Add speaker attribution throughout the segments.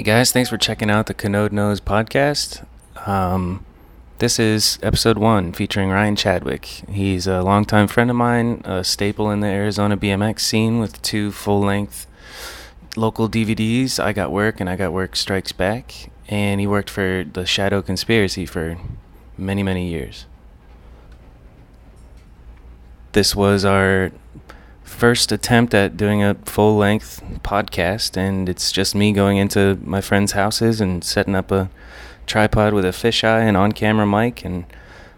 Speaker 1: Hey guys, thanks for checking out the Canode Nose podcast. Um, this is episode one featuring Ryan Chadwick. He's a longtime friend of mine, a staple in the Arizona BMX scene with two full length local DVDs I Got Work and I Got Work Strikes Back. And he worked for the Shadow Conspiracy for many, many years. This was our first attempt at doing a full length podcast, and it's just me going into my friends' houses and setting up a tripod with a fisheye and on camera mic and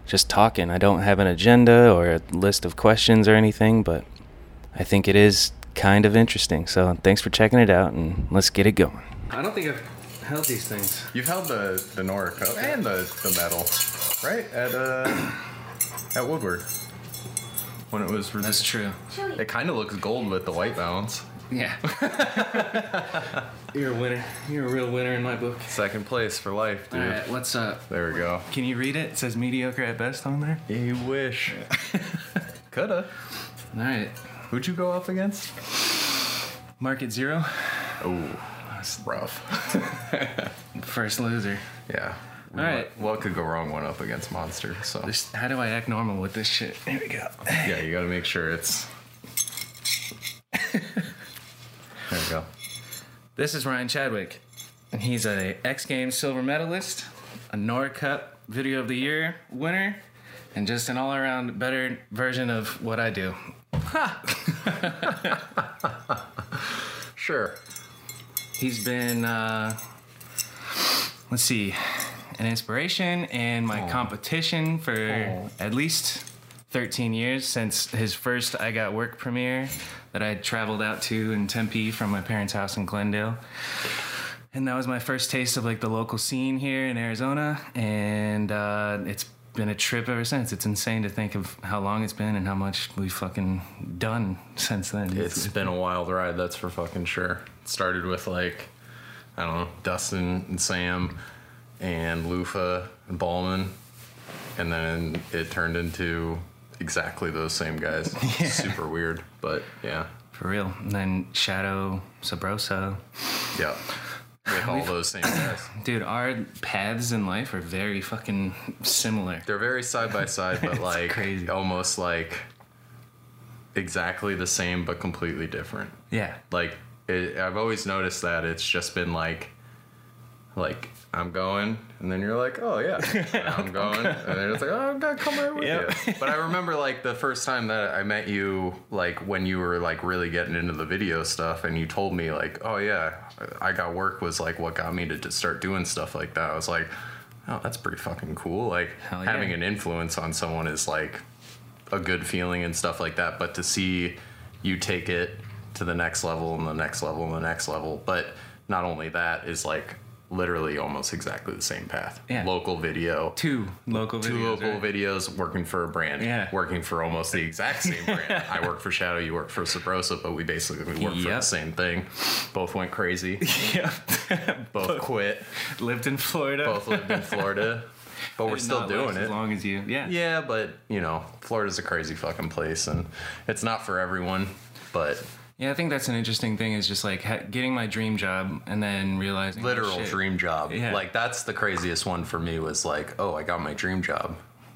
Speaker 1: just talking. I don't have an agenda or a list of questions or anything, but I think it is kind of interesting. So thanks for checking it out, and let's get it going. I don't think I've held these things.
Speaker 2: You've held the the Nora cup and the, the medal, right? At uh at Woodward. When it was
Speaker 1: That's true.
Speaker 2: It kind of looks gold with the white balance.
Speaker 1: Yeah. You're a winner. You're a real winner in my book.
Speaker 2: Second place for life, dude.
Speaker 1: All right, what's up?
Speaker 2: There we go.
Speaker 1: Can you read it? It says mediocre at best on there.
Speaker 2: You wish. Coulda.
Speaker 1: All right.
Speaker 2: Who'd you go up against?
Speaker 1: Market zero.
Speaker 2: Oh, that's rough.
Speaker 1: First loser.
Speaker 2: yeah.
Speaker 1: All right.
Speaker 2: What, what could go wrong one up against Monster? So
Speaker 1: This, how do I act normal with this shit? Here we go.
Speaker 2: yeah, you got to make sure it's. there you go.
Speaker 1: This is Ryan Chadwick, and he's a X Games silver medalist, a Nora Cup Video of the Year winner, and just an all-around better version of what I do. Ha!
Speaker 2: sure.
Speaker 1: He's been, uh, let's see, an inspiration and my competition for at least 13 years since his first I Got Work premiere that I traveled out to in Tempe from my parents' house in Glendale. And that was my first taste of like the local scene here in Arizona. And uh, it's been a trip ever since. It's insane to think of how long it's been and how much we've fucking done since then.
Speaker 2: It's been a wild ride, that's for fucking sure. It started with like, I don't know, Dustin and Sam and Lufa and Ballman, and then it turned into exactly those same guys. Super weird, but yeah,
Speaker 1: For real. And then Shadow, Sabrosa.
Speaker 2: yeah. With all those same guys.
Speaker 1: Dude, our paths in life are very fucking similar.
Speaker 2: They're very side by side, but like
Speaker 1: crazy.
Speaker 2: almost like exactly the same but completely different.
Speaker 1: Yeah.
Speaker 2: like it, I've always noticed that it's just been like like I'm going and then you're like oh yeah I'm going and then it's like oh I'm gonna come right with
Speaker 1: Yep.
Speaker 2: you but I remember like the first time that I met you like when you were like really getting into the video stuff and you told me like oh yeah I got work was like what got me to, to start doing stuff like that I was like oh that's pretty fucking cool like
Speaker 1: yeah.
Speaker 2: having an influence on someone is like a good feeling and stuff like that. But to see you take it to the next level and the next level and the next level, but not only that is like literally almost exactly the same path.
Speaker 1: Yeah.
Speaker 2: Local video.
Speaker 1: Two local
Speaker 2: Two
Speaker 1: videos.
Speaker 2: local
Speaker 1: right?
Speaker 2: videos working for a brand,
Speaker 1: Yeah.
Speaker 2: working for almost the exact same brand. I work for Shadow, you work for Sabrosa, but we basically we work for the same thing. Both went crazy,
Speaker 1: Yeah.
Speaker 2: both quit,
Speaker 1: Lived in Florida.
Speaker 2: both lived in Florida, but we're still doing it.
Speaker 1: As long as you. Yeah.
Speaker 2: Yeah, but you know, Florida's a crazy fucking place, and it's not for everyone. But
Speaker 1: Yeah, I think that's an interesting thing is just like ha- getting my dream job and then realizing. oh,
Speaker 2: literal
Speaker 1: shit.
Speaker 2: dream job,
Speaker 1: Yeah.
Speaker 2: like that's the craziest one for me. Was like, oh, I got my dream job.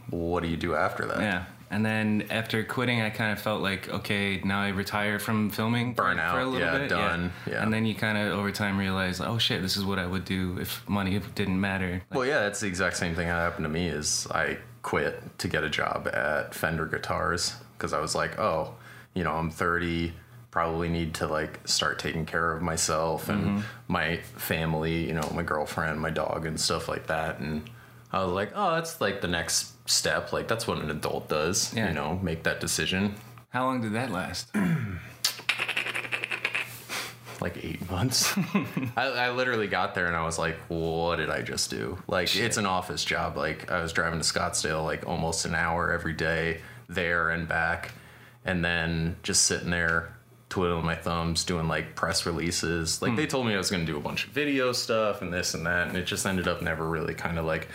Speaker 2: What do you do after that?
Speaker 1: Yeah. And then after quitting, I kind of felt like, okay, now I retire from filming
Speaker 2: Burnout,
Speaker 1: for a little
Speaker 2: yeah,
Speaker 1: bit.
Speaker 2: done, yeah.
Speaker 1: And then you kind of over time realize, oh shit, this is what I would do if money didn't matter. Like,
Speaker 2: Well, yeah, that's the exact same thing that happened to me. Is I quit to get a job at Fender Guitars because I was like, oh, you know, I'm 30, probably need to like start taking care of myself and
Speaker 1: Mm-hmm.
Speaker 2: my family, you know, my girlfriend, my dog, and stuff like that. And I was like, oh, that's like the next step. Like that's what an adult does.
Speaker 1: Yeah.
Speaker 2: You know, make that decision.
Speaker 1: How long did that last?
Speaker 2: like eight months. I, I literally got there and I was like, what did I just do? Like, it's an office job. Like, I was driving to Scottsdale like almost an hour every day, there and back. And then just sitting there twiddling my thumbs, doing like press releases. Like, they hmm. told me I was going to do a bunch of video stuff and this and that. And it just ended up never really kind of like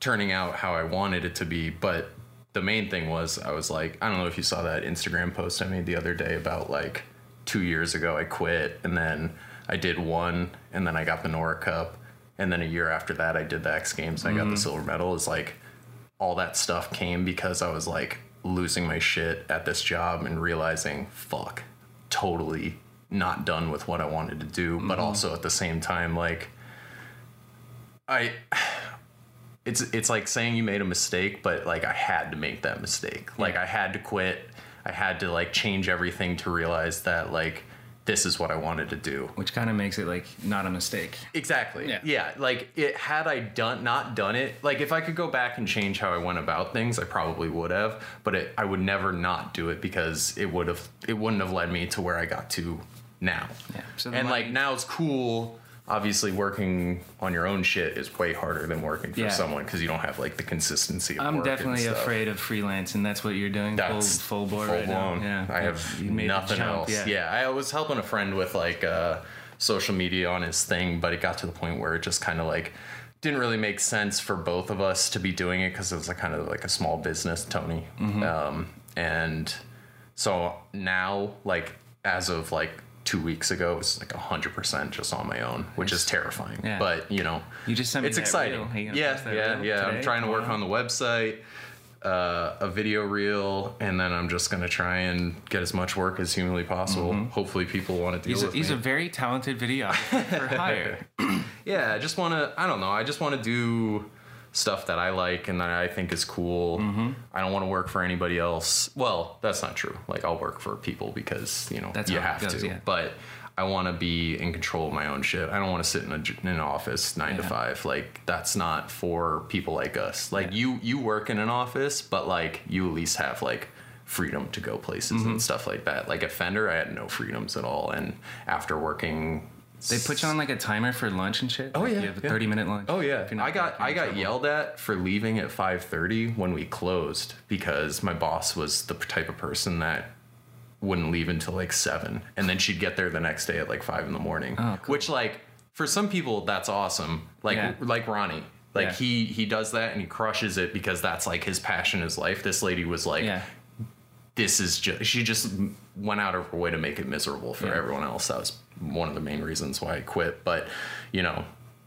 Speaker 2: turning out how I wanted it to be. But the main thing was, I was like, I don't know if you saw that Instagram post I made the other day about like, two years ago I quit and then I did one, and then I got the Nora Cup, and then a year after that, I did the X Games. And I got the hmm. silver medal. Is like all that stuff came because I was like losing my shit at this job and realizing, fuck, totally not done with what I wanted to do, but mm-hmm. also at the same time, like I it's it's like saying you made a mistake, but like I had to make that mistake. Like I had to quit. I had to like change everything to realize that like this is what I wanted to do.
Speaker 1: Which kind of makes it like not a mistake.
Speaker 2: Exactly.
Speaker 1: Yeah.
Speaker 2: Yeah. Like it had I done not done it, like if I could go back and change how I went about things, I probably would have. But it, I would never not do it because it would have it wouldn't have led me to where I got to now.
Speaker 1: Yeah. So
Speaker 2: and like now it's cool. Obviously, working on your own shit is way harder than working for
Speaker 1: Yeah.
Speaker 2: someone because you don't have like the consistency. Of
Speaker 1: I'm definitely afraid of freelance, and that's what you're doing.
Speaker 2: That's
Speaker 1: full, full
Speaker 2: full
Speaker 1: right
Speaker 2: blown.
Speaker 1: now. Yeah,
Speaker 2: I have nothing else. Yeah. I was helping a friend with like uh, social media on his thing, but it got to the point where it just kind of like didn't really make sense for both of us to be doing it because it was like kind of like a small business, Tony.
Speaker 1: Mm-hmm.
Speaker 2: Um, and so now, like as of like two weeks ago, it's like hundred percent just on my own, which is terrifying.
Speaker 1: Yeah.
Speaker 2: But you know,
Speaker 1: You just sent me
Speaker 2: it's exciting.
Speaker 1: reel. Are you
Speaker 2: Yeah, yeah, yeah. I'm trying to work
Speaker 1: Wow.
Speaker 2: on the website uh, a video reel, and then I'm just gonna try and get as much work as humanly possible. Hopefully, people want to deal
Speaker 1: Mm-hmm. He's a,
Speaker 2: with
Speaker 1: he's
Speaker 2: me.
Speaker 1: a very talented videographer for hire.
Speaker 2: yeah, I just want to. I don't know. I just want to do stuff that I like and that I think is cool.
Speaker 1: Mm-hmm.
Speaker 2: I don't want to work for anybody else. Well, that's not true. Like I'll work for people because you know
Speaker 1: That's
Speaker 2: you have
Speaker 1: goes,
Speaker 2: to.
Speaker 1: yeah.
Speaker 2: But I want to be in control of my own shit. I don't want to sit in, a, in an office nine to five. Like that's not for people like us. Like you, you work in an office, but like you at least have like freedom to go places
Speaker 1: Mm-hmm.
Speaker 2: and stuff like that. Like at Fender, I had no freedoms at all. And after working
Speaker 1: They put you on like a timer for lunch and shit.
Speaker 2: Oh,
Speaker 1: Like,
Speaker 2: yeah,
Speaker 1: You have a
Speaker 2: yeah.
Speaker 1: 30 minute lunch.
Speaker 2: Oh yeah,
Speaker 1: If you're not
Speaker 2: I got I got
Speaker 1: trouble.
Speaker 2: yelled at for leaving at 5:30 when we closed because my boss was the type of person that wouldn't leave until like seven, and then she'd get there the next day at like five in the morning.
Speaker 1: Oh, cool.
Speaker 2: Which like for some people that's awesome. Like
Speaker 1: Yeah.
Speaker 2: like Ronnie. Like
Speaker 1: Yeah.
Speaker 2: he he does that and he crushes it because that's like his passion, his life. This lady was like,
Speaker 1: Yeah.
Speaker 2: This is just she just went out of her way to make it miserable for
Speaker 1: Yeah.
Speaker 2: everyone else that was one of the main reasons why i quit but you know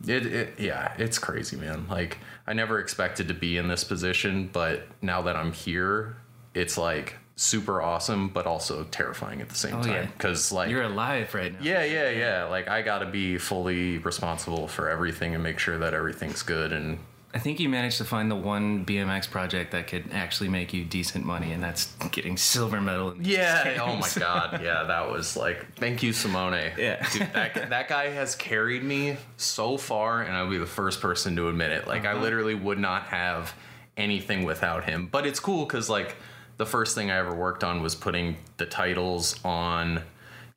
Speaker 2: it, it yeah it's crazy man like i never expected to be in this position but now that i'm here it's like super awesome but also terrifying at the same
Speaker 1: Oh,
Speaker 2: time
Speaker 1: yeah.
Speaker 2: because like
Speaker 1: You're alive right now.
Speaker 2: yeah yeah yeah like i gotta be fully responsible for everything and make sure that everything's good and
Speaker 1: I think you managed to find the one BMX project that could actually make you decent money, and that's getting silver medal. In these
Speaker 2: Yeah. Oh my. God. Yeah, that was like, thank you, Simone.
Speaker 1: Yeah.
Speaker 2: Dude, that, that guy has carried me so far, and I'll be the first person to admit it. Like, I uh-huh. literally would not have anything without him. But it's cool because, like, the first thing I ever worked on was putting the titles on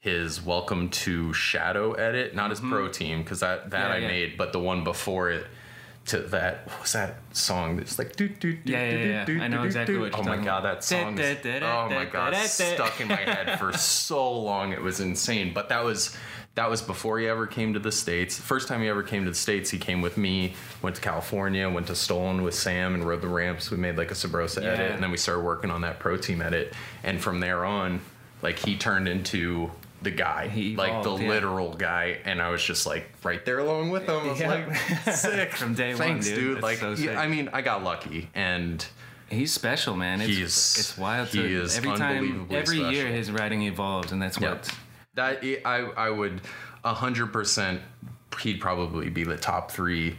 Speaker 2: his Welcome to Shadow edit, not his mm-hmm. pro team, because that, that
Speaker 1: Yeah,
Speaker 2: I
Speaker 1: yeah.
Speaker 2: made, but the one before it. To that, what was that song? That's like, do, do, do,
Speaker 1: Yeah, yeah,
Speaker 2: do,
Speaker 1: yeah.
Speaker 2: do,
Speaker 1: I know
Speaker 2: do,
Speaker 1: exactly
Speaker 2: do.
Speaker 1: what you're
Speaker 2: Oh my god, that song! Is, oh my god, stuck in my head for so long. It was insane. But that was that was before he ever came to the states. The first time he ever came to the states, he came with me. Went to California, went to Stolen with Sam, and rode the ramps. We made like a Sabrosa edit, and then we started working on that Pro Team edit. And from there on, like he turned into the guy,
Speaker 1: He
Speaker 2: like the
Speaker 1: yeah.
Speaker 2: literal guy, and I was just like right there along with him. I was
Speaker 1: Yeah.
Speaker 2: like, sick
Speaker 1: From day one, dude.
Speaker 2: dude. Like,
Speaker 1: so
Speaker 2: yeah. I mean, I got lucky, and
Speaker 1: He's special, man. It's,
Speaker 2: He's-
Speaker 1: it's wild.
Speaker 2: he
Speaker 1: to,
Speaker 2: is
Speaker 1: every time, every year, his writing evolves, and that's
Speaker 2: Yep.
Speaker 1: what.
Speaker 2: That I I would a hundred percent. He'd probably be the top three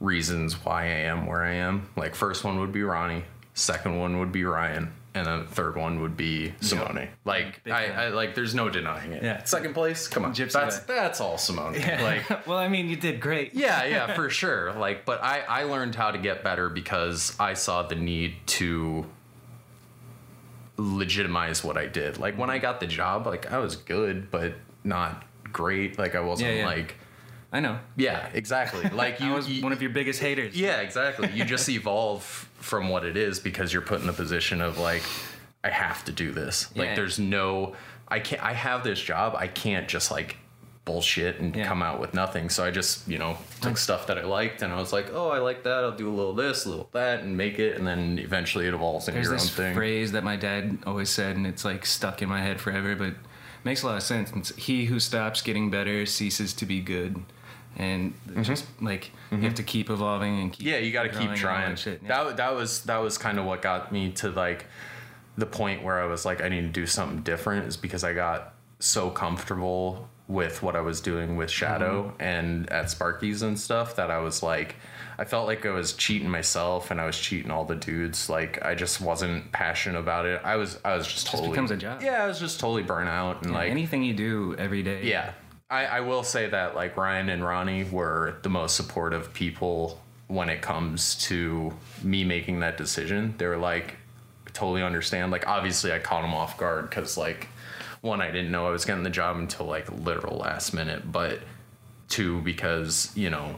Speaker 2: reasons why I am where I am. Like first one would be Ronnie, second one would be Ryan, and then the third one would be Simone. Like I. I like there's no denying it.
Speaker 1: Yeah.
Speaker 2: Second place, come on,
Speaker 1: Gypsy
Speaker 2: that's
Speaker 1: guy.
Speaker 2: that's all Simone. Yeah. Like
Speaker 1: well, I mean, you did great.
Speaker 2: yeah, yeah, for sure. Like, but I I learned how to get better because I saw the need to legitimize what I did. Like when I mm-hmm. got the job, like I was good, but not great. Like I wasn't
Speaker 1: Yeah, yeah.
Speaker 2: like
Speaker 1: I know.
Speaker 2: yeah, exactly. Like
Speaker 1: I
Speaker 2: you,
Speaker 1: was
Speaker 2: you-
Speaker 1: one of your biggest haters.
Speaker 2: yeah, exactly. You just evolve from what it is because you're put in a position of like, I have to do this. Like, there's no, I can't. I have this job. I can't just like bullshit and
Speaker 1: Yeah.
Speaker 2: come out with nothing. So I just, you know, took stuff that I liked and I was like, oh, I like that. I'll do a little this, a little that, and make it. And then eventually it evolves into
Speaker 1: There's
Speaker 2: your own
Speaker 1: this
Speaker 2: thing.
Speaker 1: phrase that my dad always said, and it's like stuck in my head forever. But makes a lot of sense. It's, he who stops getting better ceases to be good, and just like you have to keep evolving and keep
Speaker 2: Mm-hmm. yeah you got to keep trying
Speaker 1: that. Yeah.
Speaker 2: that, that was that was kind of what got me to like the point where i was like i need to do something different is because i got so comfortable with what i was doing with shadow
Speaker 1: Mm-hmm.
Speaker 2: and at sparky's and stuff that i was like i felt like i was cheating myself and i was cheating all the dudes like i just wasn't passionate about it i was i was just totally
Speaker 1: becomes a job.
Speaker 2: yeah i was just totally burnt out and like
Speaker 1: anything you do every day.
Speaker 2: yeah. I, I will say that like Ryan and Ronnie were the most supportive people when it comes to me making that decision. They were like, totally understand. Like, obviously, I caught them off guard because, like, one, I didn't know I was getting the job until like literal last minute, but two, because, you know,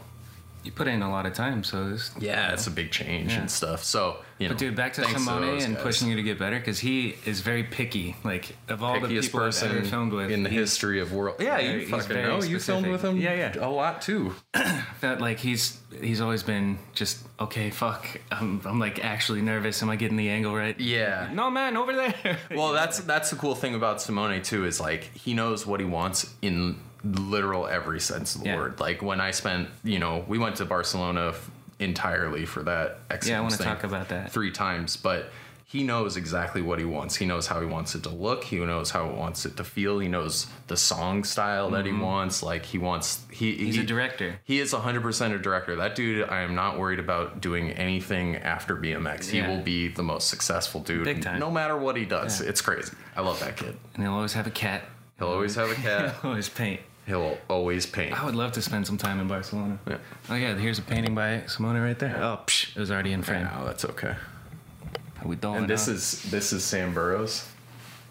Speaker 1: you put in a lot of time, so this.
Speaker 2: yeah, it's a big change
Speaker 1: Yeah.
Speaker 2: and stuff. So, you know,
Speaker 1: But dude, back to Simone
Speaker 2: those
Speaker 1: and
Speaker 2: guys.
Speaker 1: pushing you to get better because he is very picky. Like of all the
Speaker 2: Pickiest
Speaker 1: people I've
Speaker 2: person
Speaker 1: ever filmed with,
Speaker 2: in the history of world. Yeah, you fucking know. You filmed with him.
Speaker 1: Yeah, yeah.
Speaker 2: a lot too.
Speaker 1: that like he's he's always been just okay. Fuck, I'm I'm like actually nervous. Am I getting the angle right?
Speaker 2: Yeah.
Speaker 1: No man, over there.
Speaker 2: Well, that's that's the cool thing about Simone too is like he knows what he wants in literal every sense of the
Speaker 1: Yeah.
Speaker 2: word. Like when I spent, you know, we went to Barcelona f- entirely for that.
Speaker 1: Yeah, I
Speaker 2: want
Speaker 1: wanna talk about that.
Speaker 2: three times, but he knows exactly what he wants. He knows how he wants it to look. He knows how he wants it to feel. He knows the song style that he wants. Like he wants. He
Speaker 1: Mm-hmm. he's
Speaker 2: he,
Speaker 1: a director.
Speaker 2: He is 100% a director. That dude, I am not worried about doing anything after BMX. He will be the most successful dude,
Speaker 1: Big time.
Speaker 2: no matter what he does.
Speaker 1: Yeah.
Speaker 2: It's crazy. I love that kid.
Speaker 1: And he'll always have a cat.
Speaker 2: He'll always have a cat.
Speaker 1: He'll always paint.
Speaker 2: He'll always paint.
Speaker 1: I would love to spend some time in Barcelona.
Speaker 2: Yeah.
Speaker 1: Oh yeah, here's a painting by Simone right there. Oh, psh, it was already in frame.
Speaker 2: Oh, that's okay.
Speaker 1: We don't.
Speaker 2: And this is this is Sam Burrows.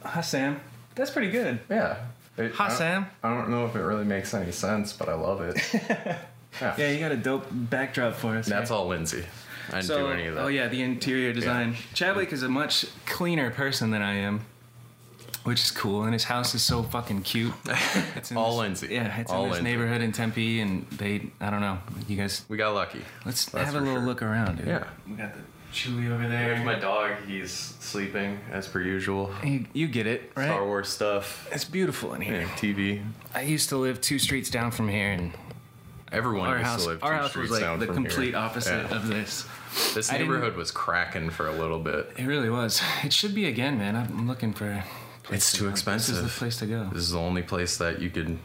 Speaker 1: hi Sam. That's pretty good.
Speaker 2: Yeah. It-
Speaker 1: Hi,
Speaker 2: I
Speaker 1: Sam.
Speaker 2: I don't know if it really makes any sense, but I love it. yeah.
Speaker 1: Yeah, you got a dope backdrop for us.
Speaker 2: That's
Speaker 1: here.
Speaker 2: all Lindsay. I didn't
Speaker 1: So,
Speaker 2: do any of that.
Speaker 1: oh yeah, the interior design. Chadwick is a much cleaner person than I am, which is cool. And his house is so fucking cute. It's in
Speaker 2: All
Speaker 1: this-
Speaker 2: Lindsay.
Speaker 1: Yeah, it's
Speaker 2: All
Speaker 1: in this
Speaker 2: Lindsay.
Speaker 1: neighborhood in Tempe, and they, I don't know, you guys.
Speaker 2: We got lucky.
Speaker 1: Let's
Speaker 2: That's
Speaker 1: have a little
Speaker 2: sure.
Speaker 1: look around, dude.
Speaker 2: Yeah.
Speaker 1: We got the Chewy over there.
Speaker 2: There's my dog. He's sleeping as per usual.
Speaker 1: You, you get it, right?
Speaker 2: Star Wars stuff.
Speaker 1: It's beautiful in here.
Speaker 2: Yeah, TV.
Speaker 1: I used to live two streets down from here, and
Speaker 2: Everyone
Speaker 1: our
Speaker 2: used
Speaker 1: house,
Speaker 2: to live
Speaker 1: our
Speaker 2: two
Speaker 1: house was like
Speaker 2: down
Speaker 1: the complete
Speaker 2: here.
Speaker 1: opposite
Speaker 2: Yeah.
Speaker 1: of this.
Speaker 2: This neighborhood was cracking for a little bit.
Speaker 1: It really was. It should be again, man. I'm looking for.
Speaker 2: It's
Speaker 1: to
Speaker 2: too expensive.
Speaker 1: This is the place to go.
Speaker 2: This is the only place that you can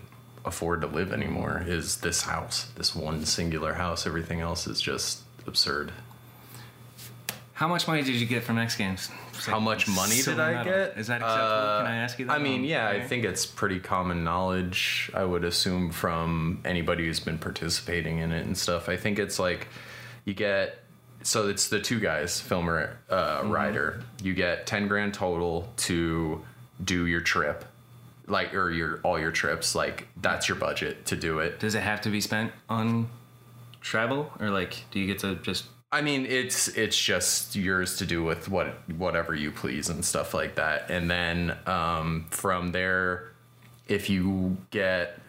Speaker 2: afford to live anymore. Is this house? This one singular house. Everything else is just absurd.
Speaker 1: How much money did you get from X Games?
Speaker 2: How much money did I
Speaker 1: medal.
Speaker 2: get?
Speaker 1: Is that acceptable?
Speaker 2: Uh,
Speaker 1: Can I ask you that?
Speaker 2: I mean, yeah, I think it's pretty common knowledge. I would assume from anybody who's been participating in it and stuff. I think it's like you get so it's the two guys, filmer, uh,
Speaker 1: Mm-hmm.
Speaker 2: rider. You get ten grand total to do your trip, like or your all your trips. Like that's your budget to do it.
Speaker 1: Does it have to be spent on travel, or like, do you get to just?
Speaker 2: I mean, it's it's just yours to do with what whatever you please and stuff like that. And then um, from there, if you get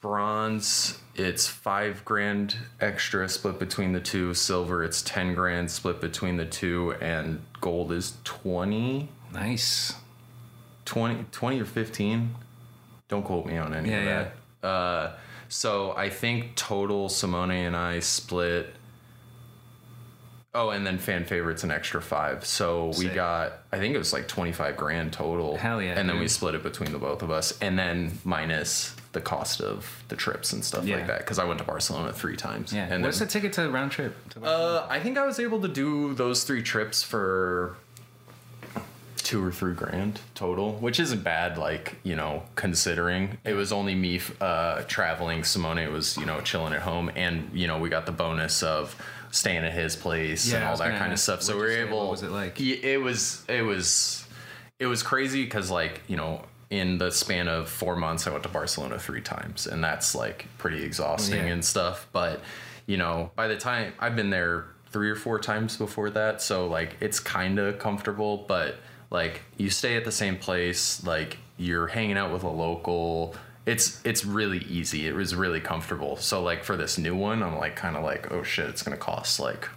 Speaker 2: bronze, it's five grand extra split between the two. Silver, it's ten grand split between the two, and gold is 20,
Speaker 1: Nice.
Speaker 2: 20, 20 or fifteen. Don't quote me on any
Speaker 1: Yeah,
Speaker 2: of
Speaker 1: yeah.
Speaker 2: that. Uh, so I think total Simone and I split. Oh, and then fan favorites an extra five. So we got I think it was like twenty five grand total.
Speaker 1: Hell yeah,
Speaker 2: And then we split it between the both of us, and then minus the cost of the trips and stuff
Speaker 1: Yeah.
Speaker 2: like that. Because I went to Barcelona three times.
Speaker 1: Yeah.
Speaker 2: And
Speaker 1: What's
Speaker 2: then,
Speaker 1: the ticket to round trip? To
Speaker 2: uh, I think I was able to do those three trips for two or three grand total, which isn't bad. Like you know, considering it was only me uh, traveling. Simone was you know chilling at home, and you know we got the bonus of staying at his place
Speaker 1: Yeah,
Speaker 2: and all that kind of stuff. So we were
Speaker 1: say?
Speaker 2: able.
Speaker 1: What was it like?
Speaker 2: It was. It was. It was crazy because like you know. In the span of four months, I went to Barcelona three times, and that's like pretty exhausting
Speaker 1: Yeah.
Speaker 2: and stuff. But you know, by the time I've been there three or four times before that, so like it's kind of comfortable, but like you stay at the same place, like you're hanging out with a local. It's it's really easy. It was really comfortable. So like for this new one, I'm like kind of like, oh shit, it's gonna cost like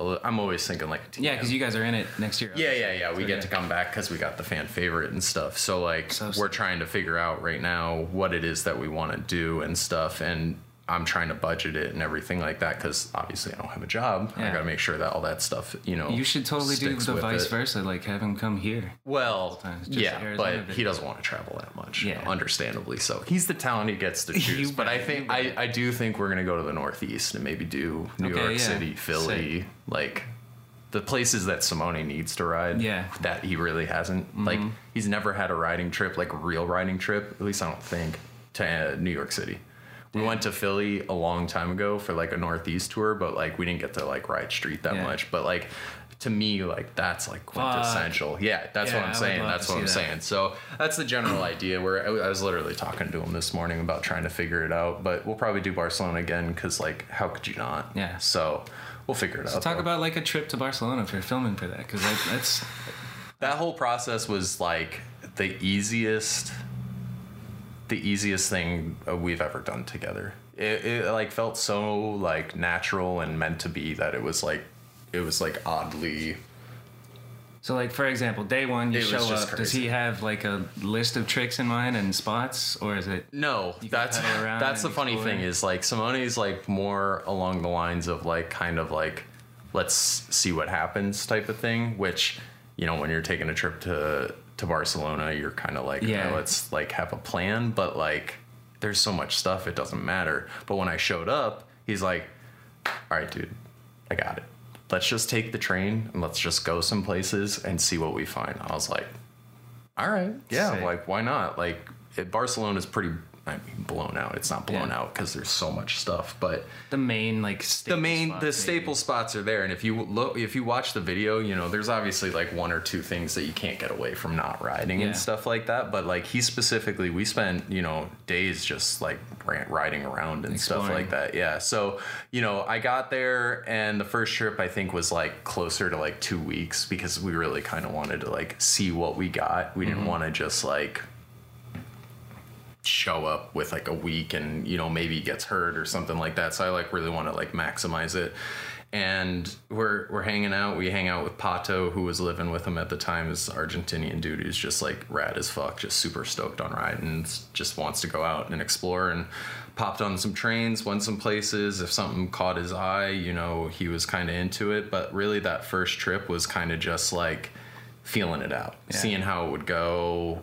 Speaker 2: I'm always thinking like
Speaker 1: Yeah, because you guys are in it next year.
Speaker 2: Yeah, yeah, yeah. We
Speaker 1: So,
Speaker 2: get
Speaker 1: yeah.
Speaker 2: to come back because we got the fan favorite and stuff. So like,
Speaker 1: So
Speaker 2: we're trying to figure out right now what it is that we want to do and stuff. And I'm trying to budget it and everything like that because obviously I don't have a job. I got to make sure that all that stuff, you know.
Speaker 1: You should totally do the vice
Speaker 2: it.
Speaker 1: versa. Like have him come here.
Speaker 2: Well,
Speaker 1: just
Speaker 2: yeah, but he doesn't want to travel that much.
Speaker 1: Yeah.
Speaker 2: understandably so. He's the talent he gets to choose.
Speaker 1: You
Speaker 2: but I think I. I do think we're gonna go to the Northeast and maybe do New
Speaker 1: Okay,
Speaker 2: York
Speaker 1: yeah.
Speaker 2: City, Philly, like the places that Simone needs to ride.
Speaker 1: Yeah. Mm-hmm.
Speaker 2: that he really hasn't. Like he's never had a riding trip, like a real riding trip. At least I don't think to uh, New York City. We went to Philly a long time ago for like a Northeast tour, but like we didn't get to like ride street that
Speaker 1: Yeah.
Speaker 2: much. But like to me, like that's like quintessential. Yeah, that's
Speaker 1: Yeah,
Speaker 2: what I'm saying. That's what I'm
Speaker 1: that.
Speaker 2: saying. So that's the general idea. Where I I was literally talking to him this morning about trying to figure it out. But we'll probably do Barcelona again because like how could you not?
Speaker 1: Yeah.
Speaker 2: So we'll figure it out.
Speaker 1: Let's talk
Speaker 2: though.
Speaker 1: about like a trip to Barcelona if you're filming for that because that's
Speaker 2: that whole process was like the easiest the easiest thing uh, we've ever done together it, it like felt so like natural and meant to be that it was like it was like oddly
Speaker 1: so like for example, day one you
Speaker 2: It
Speaker 1: show up. Does he have like a list of tricks in mind and spots, or is it?
Speaker 2: no that's that's the funny
Speaker 1: explore.
Speaker 2: thing is like simone's like more along the lines of like kind of like let's see what happens type of thing which you know when you're taking a trip to to barcelona you're kind of like
Speaker 1: Yeah.
Speaker 2: yeah let's like have a plan but like there's so much stuff it doesn't matter but when i showed up he's like all right dude i got it let's just take the train and let's just go some places and see what we find i was like all right yeah
Speaker 1: Sick.
Speaker 2: like why not like it, is pretty i mean blown out it's not blown
Speaker 1: Yeah.
Speaker 2: out because there's so much stuff but
Speaker 1: The main like
Speaker 2: the main the
Speaker 1: maybe.
Speaker 2: staple spots are there and if you look if you watch the video you know there's obviously like one or two things that you can't get away from not riding
Speaker 1: Yeah.
Speaker 2: and stuff like that but like he specifically we spent you know days just like riding around and stuff like that yeah so you know i got there and the first trip i think was like closer to like two weeks because we really kind of wanted to like see what we got we
Speaker 1: Mm-hmm.
Speaker 2: didn't want to just like show up with like a week and you know maybe gets hurt or something like that. So i like really want to like maximize it. And we're we're hanging out. We hang out with pato who was living with him at the time. Is argentinian dude who's just like rad as fuck just super stoked on riding and just wants to go out and explore. And popped on some trains went some places. If something caught his eye you know he was kind of into it. But really that first trip was kind of just like feeling it out
Speaker 1: Yeah.
Speaker 2: seeing how it would go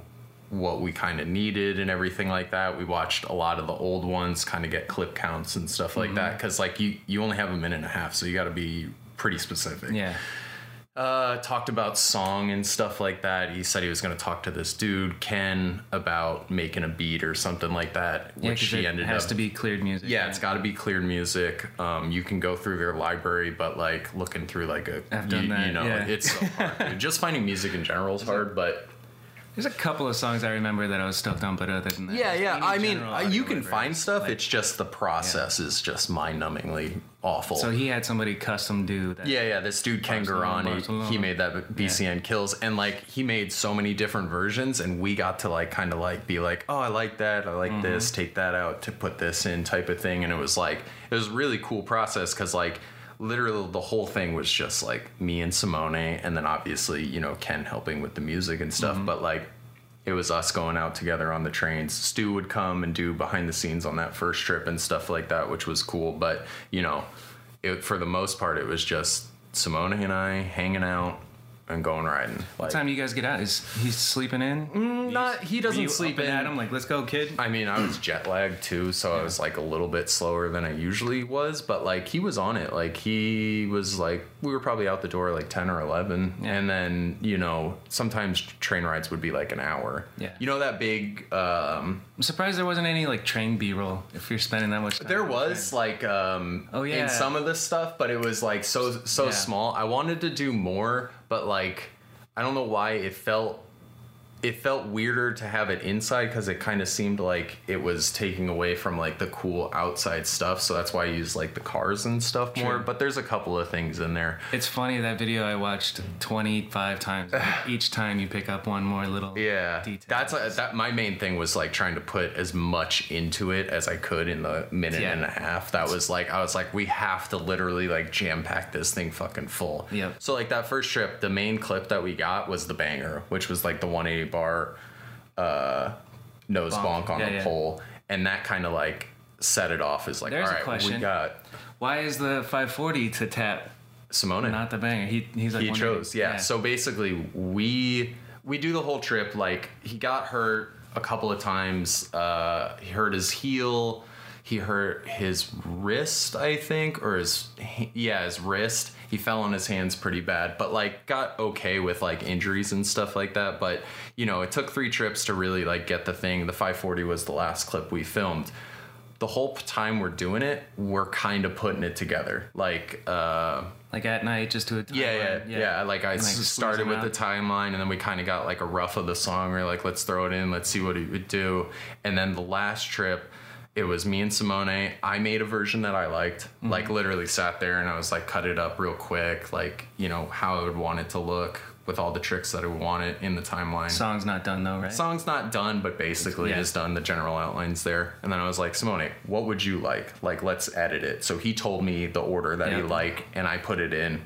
Speaker 2: what we kind of needed and everything like that. We watched a lot of the old ones, kind of get clip counts and stuff like that, because like you you only have a minute and a half, so you got to be pretty specific.
Speaker 1: Yeah.
Speaker 2: Uh, talked about song and stuff like that. He said he was going to talk to this dude Ken about making a beat or something like that,
Speaker 1: Yeah,
Speaker 2: which he
Speaker 1: it
Speaker 2: ended
Speaker 1: has
Speaker 2: up
Speaker 1: to be cleared music.
Speaker 2: yeah,
Speaker 1: right?
Speaker 2: it's got to be cleared music. Um, you can go through their library, but like looking through like a,
Speaker 1: I've done
Speaker 2: you,
Speaker 1: that,
Speaker 2: you know,
Speaker 1: yeah.
Speaker 2: it's so hard. Just finding music in general is hard, but
Speaker 1: There's a couple of songs I remember that I was stoked on, but other than that,
Speaker 2: yeah, yeah. I mean, uh, you can find stuff.
Speaker 1: like-
Speaker 2: it's just the process is just mind-numbingly awful.
Speaker 1: so he had somebody custom do that.
Speaker 2: Yeah, yeah. This dude Ken
Speaker 1: Barcelona,
Speaker 2: Garani, he made that BCN kills, and like he made so many different versions, and we got to like kind of like be like, oh, I like that, I like this, take that out to put this in, type of thing, and it was like it was a really cool process because like literally the whole thing was just like me and Simone, and then obviously you know Ken helping with the music and stuff, mm-hmm. but like it was us going out together on the trains. Stu would come and do behind the scenes on that first trip and stuff like that, which was cool. But you know, it, for the most part, it was just Simone and I hanging out and going riding. Like,
Speaker 1: What time you guys get out? Is he sleeping in?
Speaker 2: not he doesn't
Speaker 1: you
Speaker 2: sleep
Speaker 1: up
Speaker 2: in.
Speaker 1: and at him like, let's go, kid.
Speaker 2: I mean, I was jet lagged too, so I was like a little bit slower than I usually was, but like he was on it. Like he was like we were probably out the door like 10 or 11.
Speaker 1: Yeah.
Speaker 2: And then, you know, sometimes train rides would be like an hour.
Speaker 1: Yeah.
Speaker 2: You know that big um
Speaker 1: I'm surprised there wasn't any like train B-roll if you're spending that much time.
Speaker 2: there
Speaker 1: on the
Speaker 2: was like um
Speaker 1: Oh, yeah.
Speaker 2: in some of the stuff, but it was like so so
Speaker 1: Yeah.
Speaker 2: small. I wanted to do more, but like I don't know why it felt it felt weirder to have it inside because it kind of seemed like it was taking away from like the cool outside stuff. So that's why I use like the cars and stuff more. But there's a couple of things in there.
Speaker 1: It's funny that video I watched 25 times. Each time you pick up one more little
Speaker 2: Yeah,
Speaker 1: detail.
Speaker 2: that's a, that. My main thing was like trying to put as much into it as I could in the minute
Speaker 1: Yeah.
Speaker 2: and a half. That was like I was like, we have to literally like jam pack this thing fucking full.
Speaker 1: Yep.
Speaker 2: So like that first trip, the main clip that we got was the banger, which was like the 180 bar uh, nose
Speaker 1: Bonk.
Speaker 2: bonk, on
Speaker 1: Yeah,
Speaker 2: the
Speaker 1: yeah.
Speaker 2: pole, and that kind of like set it off as like,
Speaker 1: There's a
Speaker 2: all right, we got
Speaker 1: Why is the 540 to tap,
Speaker 2: Simone.
Speaker 1: not the banger? He he's like
Speaker 2: he
Speaker 1: 180.
Speaker 2: chose yeah. so basically we we do the whole trip like he got hurt a couple of times uh he hurt his heel he hurt his wrist i think or his yeah his wrist. He fell on his hands pretty bad but like got okay with like injuries and stuff like that. But you know it took three trips to really like get the thing. The 540 was the last clip we filmed. The whole time we're doing it we're kind of putting it together. Like uh
Speaker 1: like at night just to a
Speaker 2: yeah, yeah, yeah, Like I started with
Speaker 1: out.
Speaker 2: the timeline, and then we kind of got like a rough of the song. We're like, let's throw it in, let's see what it would do. And then the last trip, it was me and Simone. I made a version that I liked.
Speaker 1: Mm-hmm.
Speaker 2: Like literally sat there and I was like, cut it up real quick, like you know how I would want it to look with all the tricks that I would want it in the timeline.
Speaker 1: Song's not done though, right?
Speaker 2: Song's not done, but basically
Speaker 1: Yeah.
Speaker 2: is done. The general outlines there, and then I was like, Simone, what would you like? Like, let's edit it. So he told me the order that he liked, and I put it in.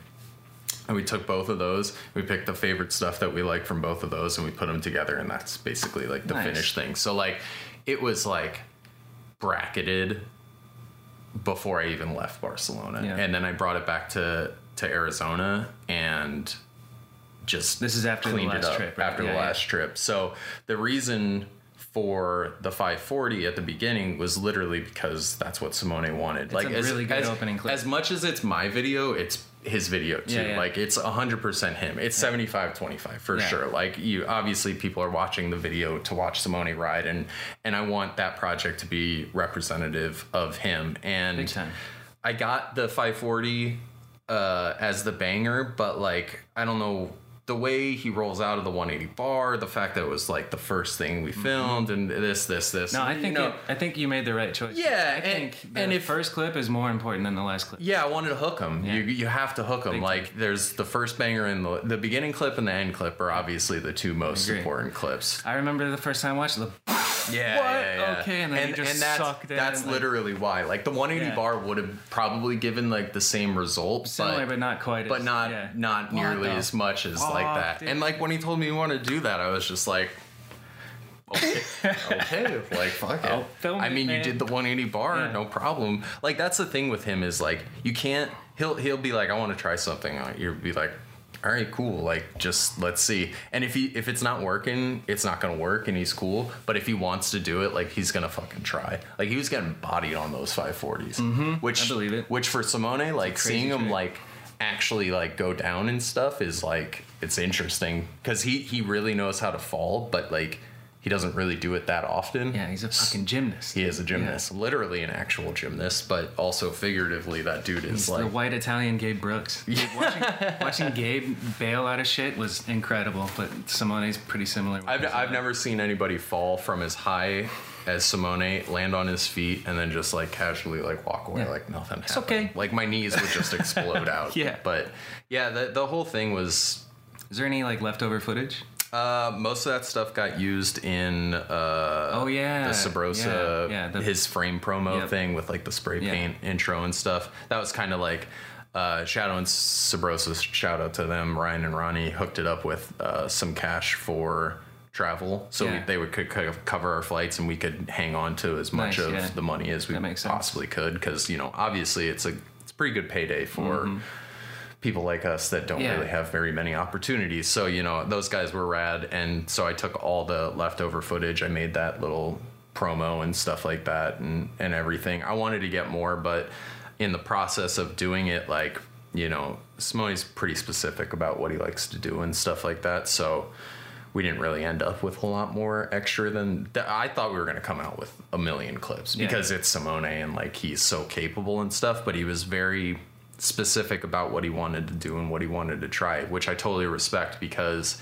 Speaker 2: And we took both of those. We picked the favorite stuff that we like from both of those, and we put them together, and that's basically like the
Speaker 1: Nice.
Speaker 2: finished thing. So like, it was like bracketed before I even left Barcelona,
Speaker 1: Yeah.
Speaker 2: and then I brought it back to to Arizona and just
Speaker 1: This is after the last
Speaker 2: it up
Speaker 1: trip, right?
Speaker 2: after
Speaker 1: Yeah,
Speaker 2: the
Speaker 1: yeah.
Speaker 2: last trip. So the reason for the 540 at the beginning was literally because that's what Simone wanted. like
Speaker 1: a
Speaker 2: as,
Speaker 1: really good
Speaker 2: as,
Speaker 1: opening clip.
Speaker 2: as much as it's my video, it's his video too.
Speaker 1: Yeah, yeah.
Speaker 2: Like it's 100% him. It's 75 25 for
Speaker 1: Yeah.
Speaker 2: sure. Like you obviously people are watching the video to watch Simone ride and and I want that project to be representative of him and. I got the 540 uh, as the banger, but like I don't know the way he rolls out of the 180 bar, the fact that it was like the first thing we filmed, and this, this, this.
Speaker 1: Mm-hmm. No, I
Speaker 2: you
Speaker 1: think
Speaker 2: know,
Speaker 1: it, I think you made the right choice.
Speaker 2: Yeah,
Speaker 1: I
Speaker 2: and-
Speaker 1: think the
Speaker 2: and if-
Speaker 1: first clip is more important than the last clip.
Speaker 2: yeah, I wanted to hook him.
Speaker 1: Yeah.
Speaker 2: You you have to hook him.
Speaker 1: Big
Speaker 2: like there's the first banger and the the beginning clip and the end clip are obviously the two most important clips.
Speaker 1: I remember the first time I watched the.
Speaker 2: Yeah,
Speaker 1: What?
Speaker 2: yeah, yeah.
Speaker 1: Okay, and then you just
Speaker 2: that's,
Speaker 1: sucked in,
Speaker 2: That's
Speaker 1: like-
Speaker 2: literally why. Like the 180
Speaker 1: Yeah.
Speaker 2: bar would have probably given like the same result,
Speaker 1: Similar, but, not quite.
Speaker 2: but
Speaker 1: as,
Speaker 2: not not nearly as much as like that.
Speaker 1: dude?
Speaker 2: And like when he told me he wanted to do that, I was just like, okay, okay, like fuck it. I mean, you did the 180 bar, no problem. Like that's the thing with him is like you can't. He'll he'll be like, I want to try something. You'll be like. All right, cool. Like, just let's see. And if he if it's not working, it's not gonna work, and he's cool. But if he wants to do it, like he's gonna fucking try. Like he was getting bodied on those 540s, mm-hmm. which
Speaker 1: I believe it.
Speaker 2: Which for Simone, like seeing him like actually like go down and stuff is like it's interesting because he he really knows how to fall, but like he doesn't really do it that often.
Speaker 1: Yeah, he's a fucking gymnast.
Speaker 2: He is a gymnast, literally an actual gymnast, but also figuratively, that dude is
Speaker 1: He's the white Italian Gabe Brooks. Dude, watching, watching Gabe bail out of shit was incredible, but Simone's pretty similar.
Speaker 2: I've, I've
Speaker 1: uh,
Speaker 2: never seen anybody fall from as high as Simone, land on his feet, and then just like casually like walk away
Speaker 1: Yeah.
Speaker 2: like nothing happened.
Speaker 1: okay.
Speaker 2: Like my knees would just explode out.
Speaker 1: Yeah.
Speaker 2: But yeah, the, the whole thing was
Speaker 1: Is there any like leftover footage?
Speaker 2: Uh, most of that stuff got used in uh,
Speaker 1: Oh yeah,
Speaker 2: the Sabrosa,
Speaker 1: yeah, yeah, the-
Speaker 2: his frame promo
Speaker 1: Yep.
Speaker 2: thing with like the spray
Speaker 1: Yeah.
Speaker 2: paint intro and stuff. That was kind of like uh, Shadow and Sabrosa. Shout out to them. Ryan and Ronnie hooked it up with uh, some cash for travel, so we, they would could co- cover our flights and we could hang on to as much
Speaker 1: Nice,
Speaker 2: of
Speaker 1: yeah.
Speaker 2: the money as we
Speaker 1: That makes sense.
Speaker 2: possibly could. Because you know, obviously, it's a it's a pretty good payday for. People like us that don't.
Speaker 1: Yeah.
Speaker 2: really have very many opportunities. So, you know, those guys were rad. And so I took all the leftover footage. I made that little promo and stuff like that and, and everything. I wanted to get more, but in the process of doing it, like, you know, Simone's pretty specific about what he likes to do and stuff like that. So we didn't really end up with a lot more extra than th- I thought we were going to come out with a million clips
Speaker 1: Yeah.
Speaker 2: because it's Simone and like he's so capable and stuff, but he was very specific about what he wanted to do and what he wanted to try, which I totally respect because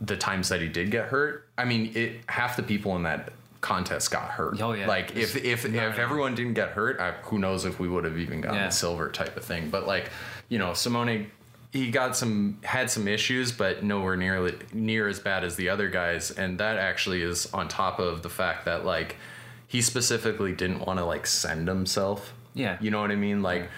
Speaker 2: the times that he did get hurt, I mean, it half the people in that contest got hurt.
Speaker 1: Oh, yeah.
Speaker 2: Like if if if everyone didn't get hurt, I, who knows if we would have even gotten
Speaker 1: Yeah.
Speaker 2: the silver type of thing. But like, you know, Simone he got some had some issues, but nowhere nearly near as bad as the other guys, and that actually is on top of the fact that like he specifically didn't want to like send himself.
Speaker 1: Yeah.
Speaker 2: You know what I mean? Like,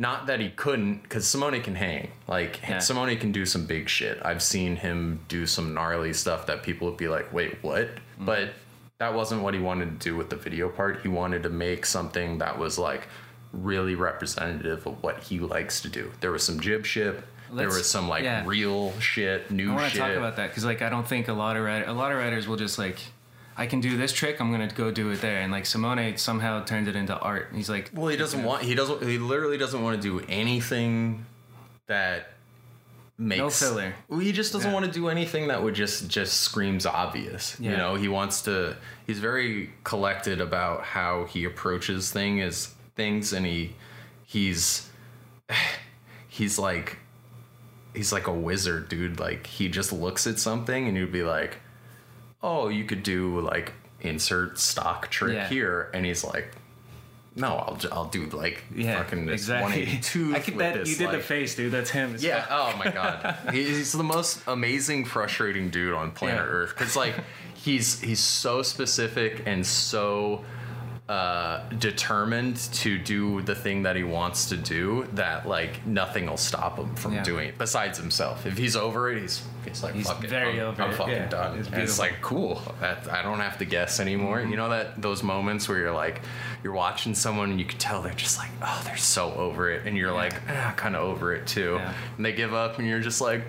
Speaker 2: not that he couldn't, because Simone can hang. Like,
Speaker 1: Yeah.
Speaker 2: Simone can do some big shit. I've seen him do some gnarly stuff that people would be like, wait, what?
Speaker 1: Mm-hmm.
Speaker 2: But that wasn't what he wanted to do with the video part. He wanted to make something that was like really representative of what he likes to do. There was some jib shit. there was some like
Speaker 1: yeah.
Speaker 2: real shit, new shit.
Speaker 1: I want to talk about that because like I don't think a lot of writer, a lot of writers will just like, I can do this trick, I'm gonna go do it there, and like Simone somehow turned it into art. He's like,
Speaker 2: Well, he doesn't want. He doesn't. He literally doesn't want to do anything that makes no
Speaker 1: filler.
Speaker 2: Well, he just doesn't
Speaker 1: Yeah.
Speaker 2: want to do anything that would just just screams obvious.
Speaker 1: Yeah.
Speaker 2: You know, he wants to. He's very collected about how he approaches thing is things, and he he's he's like he's like a wizard, dude. Like he just looks at something, and you'd be like, oh, you could do like insert stock trick
Speaker 1: Yeah.
Speaker 2: here, and he's like. No, I'll, I'll do like
Speaker 1: yeah,
Speaker 2: fucking this
Speaker 1: exactly.
Speaker 2: 182
Speaker 1: I could,
Speaker 2: with this,
Speaker 1: you did the face, dude. That's him. It's
Speaker 2: yeah. Oh my god. He's the most amazing, frustrating dude on planet
Speaker 1: Yeah.
Speaker 2: Earth. Cause like he's he's so specific and so uh, determined to do the thing that he wants to do that like nothing will stop him from
Speaker 1: Yeah.
Speaker 2: doing it besides himself. If he's over it, he's he's like
Speaker 1: He's
Speaker 2: fuck it,
Speaker 1: very
Speaker 2: I'm,
Speaker 1: over
Speaker 2: I'm
Speaker 1: it,
Speaker 2: fucking
Speaker 1: yeah.
Speaker 2: done.
Speaker 1: It's
Speaker 2: it's like cool. That I don't have to guess anymore.
Speaker 1: Mm-hmm.
Speaker 2: You know that those moments where you're like you're watching someone and you can tell they're just like oh they're so over it and you're like eh, kind of over it too
Speaker 1: Yeah.
Speaker 2: and they give up and you're just like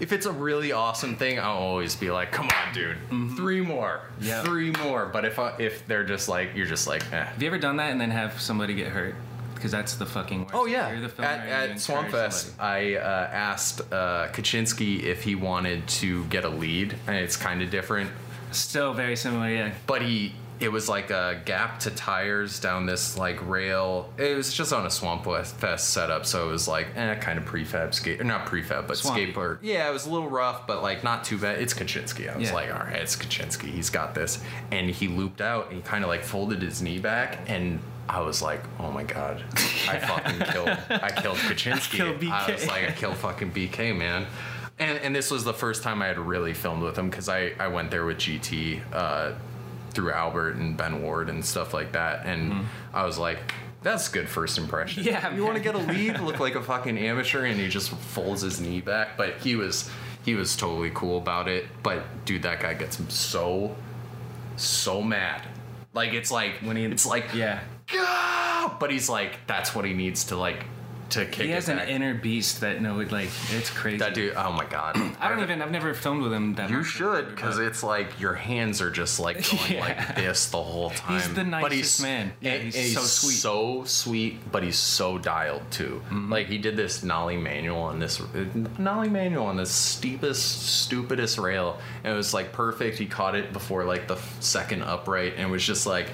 Speaker 2: if it's a really awesome thing i'll always be like come on dude three more
Speaker 1: Mm-hmm.
Speaker 2: Three more but if I, if they're just like you're just like eh.
Speaker 1: Have you ever done that and then have somebody get hurt? Because that's the fucking worst.
Speaker 2: Oh yeah!
Speaker 1: You're the filmer
Speaker 2: at at Swampfest. I uh, asked uh, Kachinsky if he wanted to get a lead, and it's kind of different.
Speaker 1: Still very similar, yeah.
Speaker 2: but he it was like a gap to tires down this like rail it was just on a swamp fest setup so it was like eh, kind of prefab skate not prefab but
Speaker 1: Swampy.
Speaker 2: skateboard yeah it was a little rough but like not too bad it's kachinsky i was
Speaker 1: Yeah.
Speaker 2: like all right it's kachinsky he's got this and he looped out and he kind of like folded his knee back and I was like, oh my god, I fucking killed, I killed Kachinsky.
Speaker 1: Killed
Speaker 2: I was like, I killed fucking BK, man. And, and this was the first time I had really filmed with him because I, I went there with GT uh, through Albert and Ben Ward and stuff like that. And I was like, that's good first impression.
Speaker 1: Mm-hmm. Yeah,
Speaker 2: You want to get a lead, look like a fucking amateur, and he just folds his knee back. But he was he was totally cool about it. But dude, that guy gets so so mad. Like it's like
Speaker 1: When he-
Speaker 2: it's like
Speaker 1: Yeah.
Speaker 2: "Gah!" but he's like that's what he needs to like to kick
Speaker 1: He has an
Speaker 2: back.
Speaker 1: inner beast that no, it, like it's crazy.
Speaker 2: that dude, oh my god.
Speaker 1: I don't even. I've never filmed with him that
Speaker 2: You
Speaker 1: much.
Speaker 2: should, because it's like your hands are just like going
Speaker 1: Yeah.
Speaker 2: like this the whole time.
Speaker 1: He's the
Speaker 2: but
Speaker 1: nicest man. Yeah,
Speaker 2: and-
Speaker 1: he's
Speaker 2: and
Speaker 1: so sweet.
Speaker 2: So sweet, but he's so dialed too.
Speaker 1: Mm-hmm.
Speaker 2: Like he did this nollie manual on this nollie manual on the steepest, stupidest rail, and it was like perfect. He caught it before like the second upright, and it was just like.